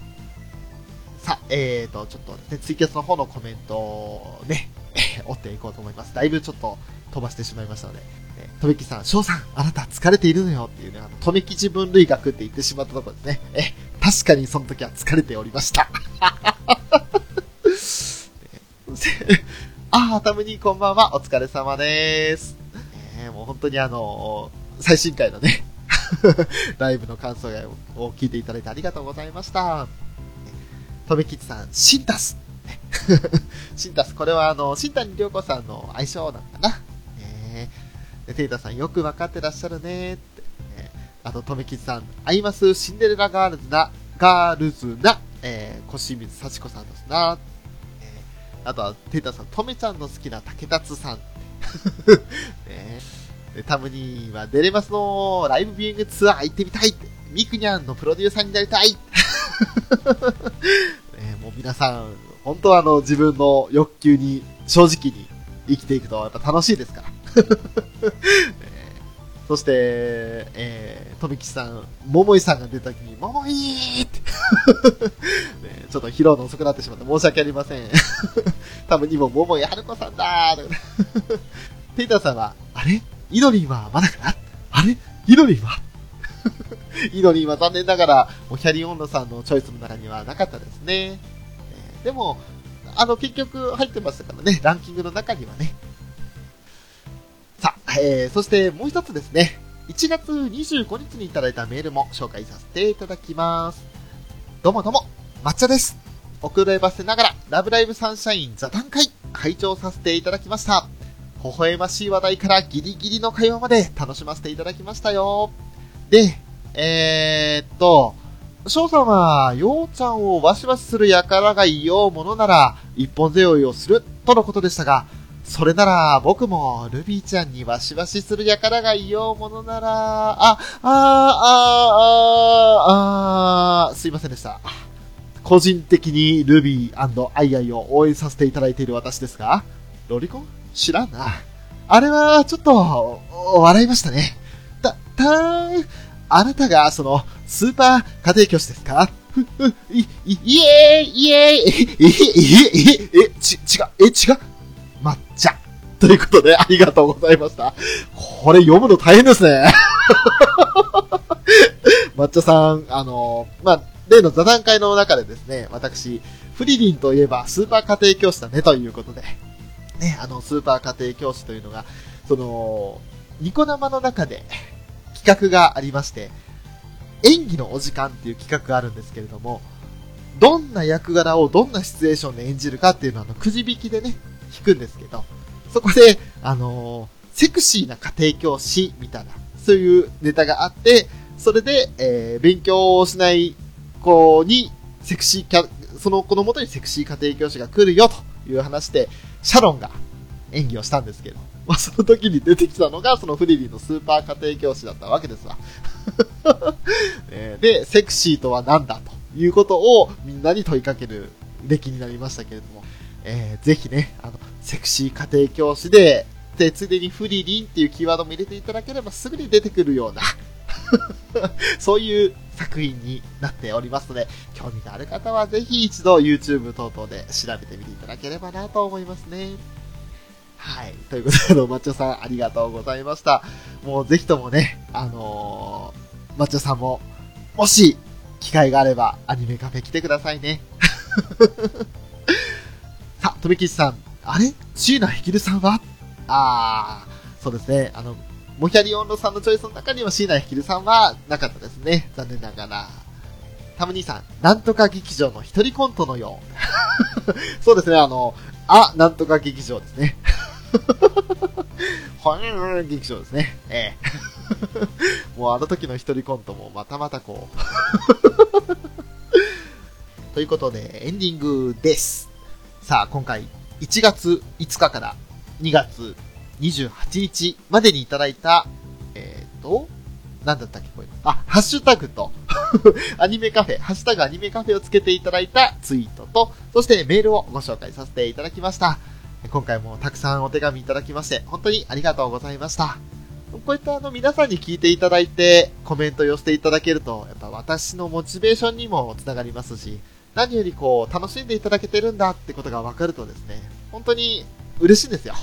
さあ、えーと、ちょっとね、ツイキャスの方のコメントをね、(laughs) 追っていこうと思います。だいぶちょっと飛ばしてしまいましたので、えとめきさん、翔さん、あなた疲れているのよっていうね、あの、とめきち分類学って言ってしまったところですね。え、確かにその時は疲れておりました。(laughs) あ、たむにこんばんは、お疲れ様です。えー、もう本当にあの最新回のね (laughs) ライブの感想を聞いていただいてありがとうございました。とめきちさん、シンタス (laughs) シンタス、これはあの、新谷涼子さんの相性なのかな。えー、テイタさん、よくわかってらっしゃるねって。えー、あと、とめきちさん、アイマスシンデレラガールズな、ガールズな、えー、輿水幸子さんですな。えー、あとは、テイタさん、とめちゃんの好きな竹達さん。(laughs) ねタムニーはデレマスのライブビューイングツアー行ってみたいみくにゃんのプロデューサーになりたい。(laughs) え、もう皆さん、本当はあの自分の欲求に正直に生きていくとやっぱ楽しいですから。(laughs) え。ーそして、えー、富吉さん、桃井さんが出た時に、桃井って、(laughs) ちょっと拾うの遅くなってしまって申し訳ありません。多分にも桃井春子さんだーテイタさんは、あれ？イドリンはまだかな？あれ？イドリンは？イドリンは残念ながら、もうキャリーオンロさんのチョイスの中にはなかったですね。えーでも、あの、結局入ってましたからね、ランキングの中にはね。さあ、えー、そしてもう一つですね。1月25日にいただいたメールも紹介させていただきます。どうもどうも、抹茶です。遅ればせながら、ラブライブサンシャイン座談会、会長させていただきました。微笑ましい話題からギリギリの会話まで楽しませていただきましたよ。で、えー、っと、翔さんは、ようちゃんをワシワシする輩がいようものなら、一本背負いをする、とのことでしたが、それなら、僕も、ルビーちゃんにワシワシする輩がいようものなら、あ、あー、あー、あー、あ、すいませんでした。個人的にルビーアイアイを応援させていただいている私ですが、ロリコン？知らんな。あれは、ちょっと、笑いましたね。た、たーん、あなたが、その、スーパー家庭教師ですか？ふ、ふ、い、い、イエーイイエーイえ、え、え、え、え、ち、違う、え、違う？抹茶。ということで、ありがとうございました。これ読むの大変ですね。(laughs) 抹茶さん、あの、まあ、例の座談会の中でですね、私、フリリンといえばスーパー家庭教師だねということで、ね、あの、スーパー家庭教師というのが、その、ニコ生の中で企画がありまして、演技のお時間っていう企画があるんですけれども、どんな役柄をどんなシチュエーションで演じるかっていうのは、あの、くじ引きでね、引くんですけど、そこで、あのーセクシーな家庭教師みたいな、そういうネタがあって、それで、えー勉強をしない子に、セクシーキャ、その子のもとにセクシー家庭教師が来るよという話で、シャロンが演技をしたんですけど、まあ、その時に出てきたのが、そのフリリーのスーパー家庭教師だったわけですわ。(laughs) えで、セクシーとは何だということをみんなに問いかける出来になりましたけれども、えーぜひね、あの、セクシー家庭教師で、で、ついでにフリリンっていうキーワードも入れていただければすぐに出てくるような、(laughs) そういう作品になっておりますので、興味がある方はぜひ一度 YouTube 等々で調べてみていただければなと思いますね。はい。ということで、あの、マッチョさんありがとうございました。もうぜひともね、あのー、マッチョさんも、もし、機会があれば、アニメカフェ来てくださいね。(laughs) さあ、とめきちさん、あれ？椎名ひきるさんは？あー、そうですね。あの、モヒャリオンロさんのチョイスの中には椎名ひきるさんはなかったですね。残念ながら。タム兄さん、なんとか劇場の一人コントのよう。(laughs) そうですね、あの、あ、なんとか劇場ですね。はい、劇場ですね。ええ。(laughs) もうあの時の一人コントもまたまたこう。(laughs) ということで、エンディングです。さあ、今回、1月5日から2月28日までにいただいた、えっ、と、なんだったっけ、これ。あ、ハッシュタグと、(laughs) アニメカフェ、ハッシュタグアニメカフェをつけていただいたツイートと、そしてメールをご紹介させていただきました。今回もたくさんお手紙いただきまして、本当にありがとうございました。こういったあの皆さんに聞いていただいて、コメント寄せていただけると、やっぱ私のモチベーションにもつながりますし、何よりこう、楽しんでいただけてるんだってことが分かるとですね、本当に嬉しいんですよ。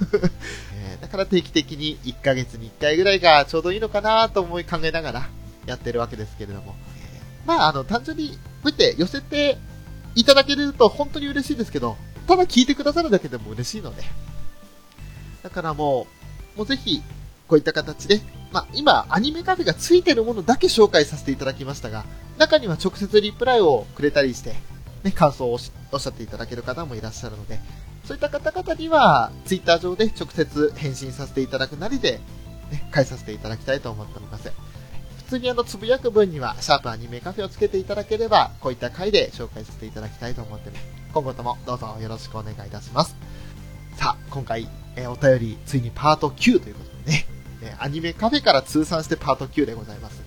(laughs) えーだから定期的に1ヶ月に1回ぐらいがちょうどいいのかなと思い考えながらやってるわけですけれども。えまあ、あの、単純にこうやって寄せていただけると本当に嬉しいですけど、ただ聞いてくださるだけでも嬉しいので。だからもう、もうぜひ、こういった形で、まあ、今、アニメカフェがついてるものだけ紹介させていただきましたが、中には直接リプライをくれたりして、ね、感想をおっしゃっていただける方もいらっしゃるので、そういった方々には、ツイッター上で直接返信させていただくなりで、ね、返させていただきたいと思っております。普通にあの、つぶやく分には、シャープアニメカフェをつけていただければ、こういった回で紹介させていただきたいと思ってね、今後ともどうぞよろしくお願いいたします。さあ、今回、えーお便り、ついにパート9ということでね、えーアニメカフェから通算してパート9でございます。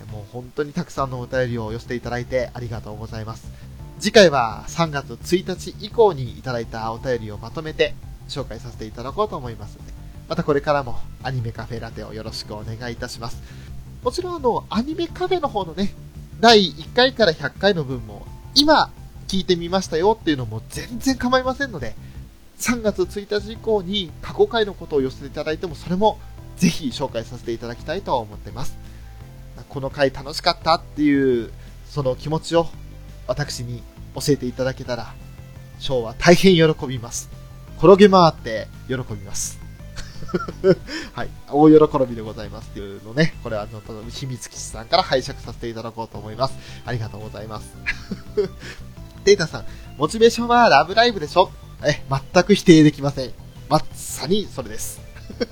えーもう本当にたくさんのお便りを寄せていただいてありがとうございます。次回は3月1日以降にいただいたお便りをまとめて、紹介させていただこうと思いますので、またこれからもアニメカフェラテをよろしくお願いいたします。もちろんあの、アニメカフェの方のね、第1回から100回の分も、今聞いてみましたよっていうのも全然構いませんので、3月1日以降に過去回のことを寄せていただいても、それもぜひ紹介させていただきたいと思ってます。この回楽しかったっていう、その気持ちを私に教えていただけたら、ショーは大変喜びます。転げ回って喜びます。(laughs) はい。大喜びでございますっていうのね、これはあの、秘密基地さんから拝借させていただこうと思います。ありがとうございます。データさん、モチベーションはラブライブでしょ？え、全く否定できません。まさにそれです。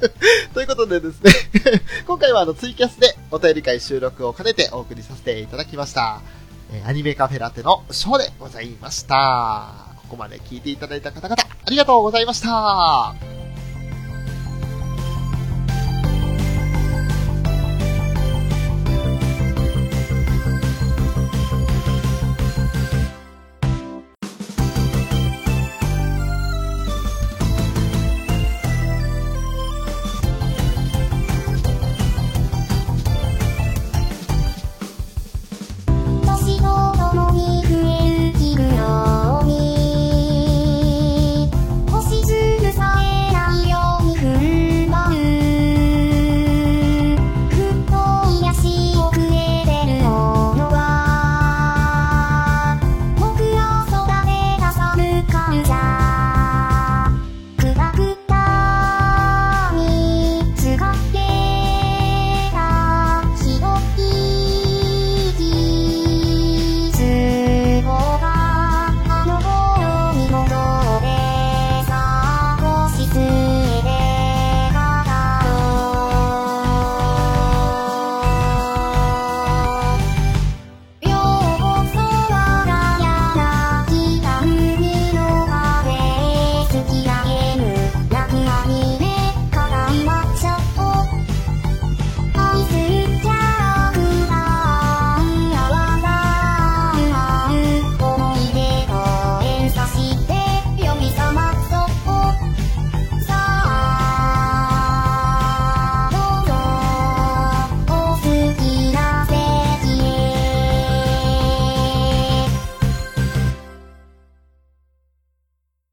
(laughs) ということでですね、(laughs) 今回はあのツイキャスでお便り会収録を兼ねてお送りさせていただきました。えアニメカフェラテのショーでございました。ここまで聞いていただいた方々、ありがとうございました。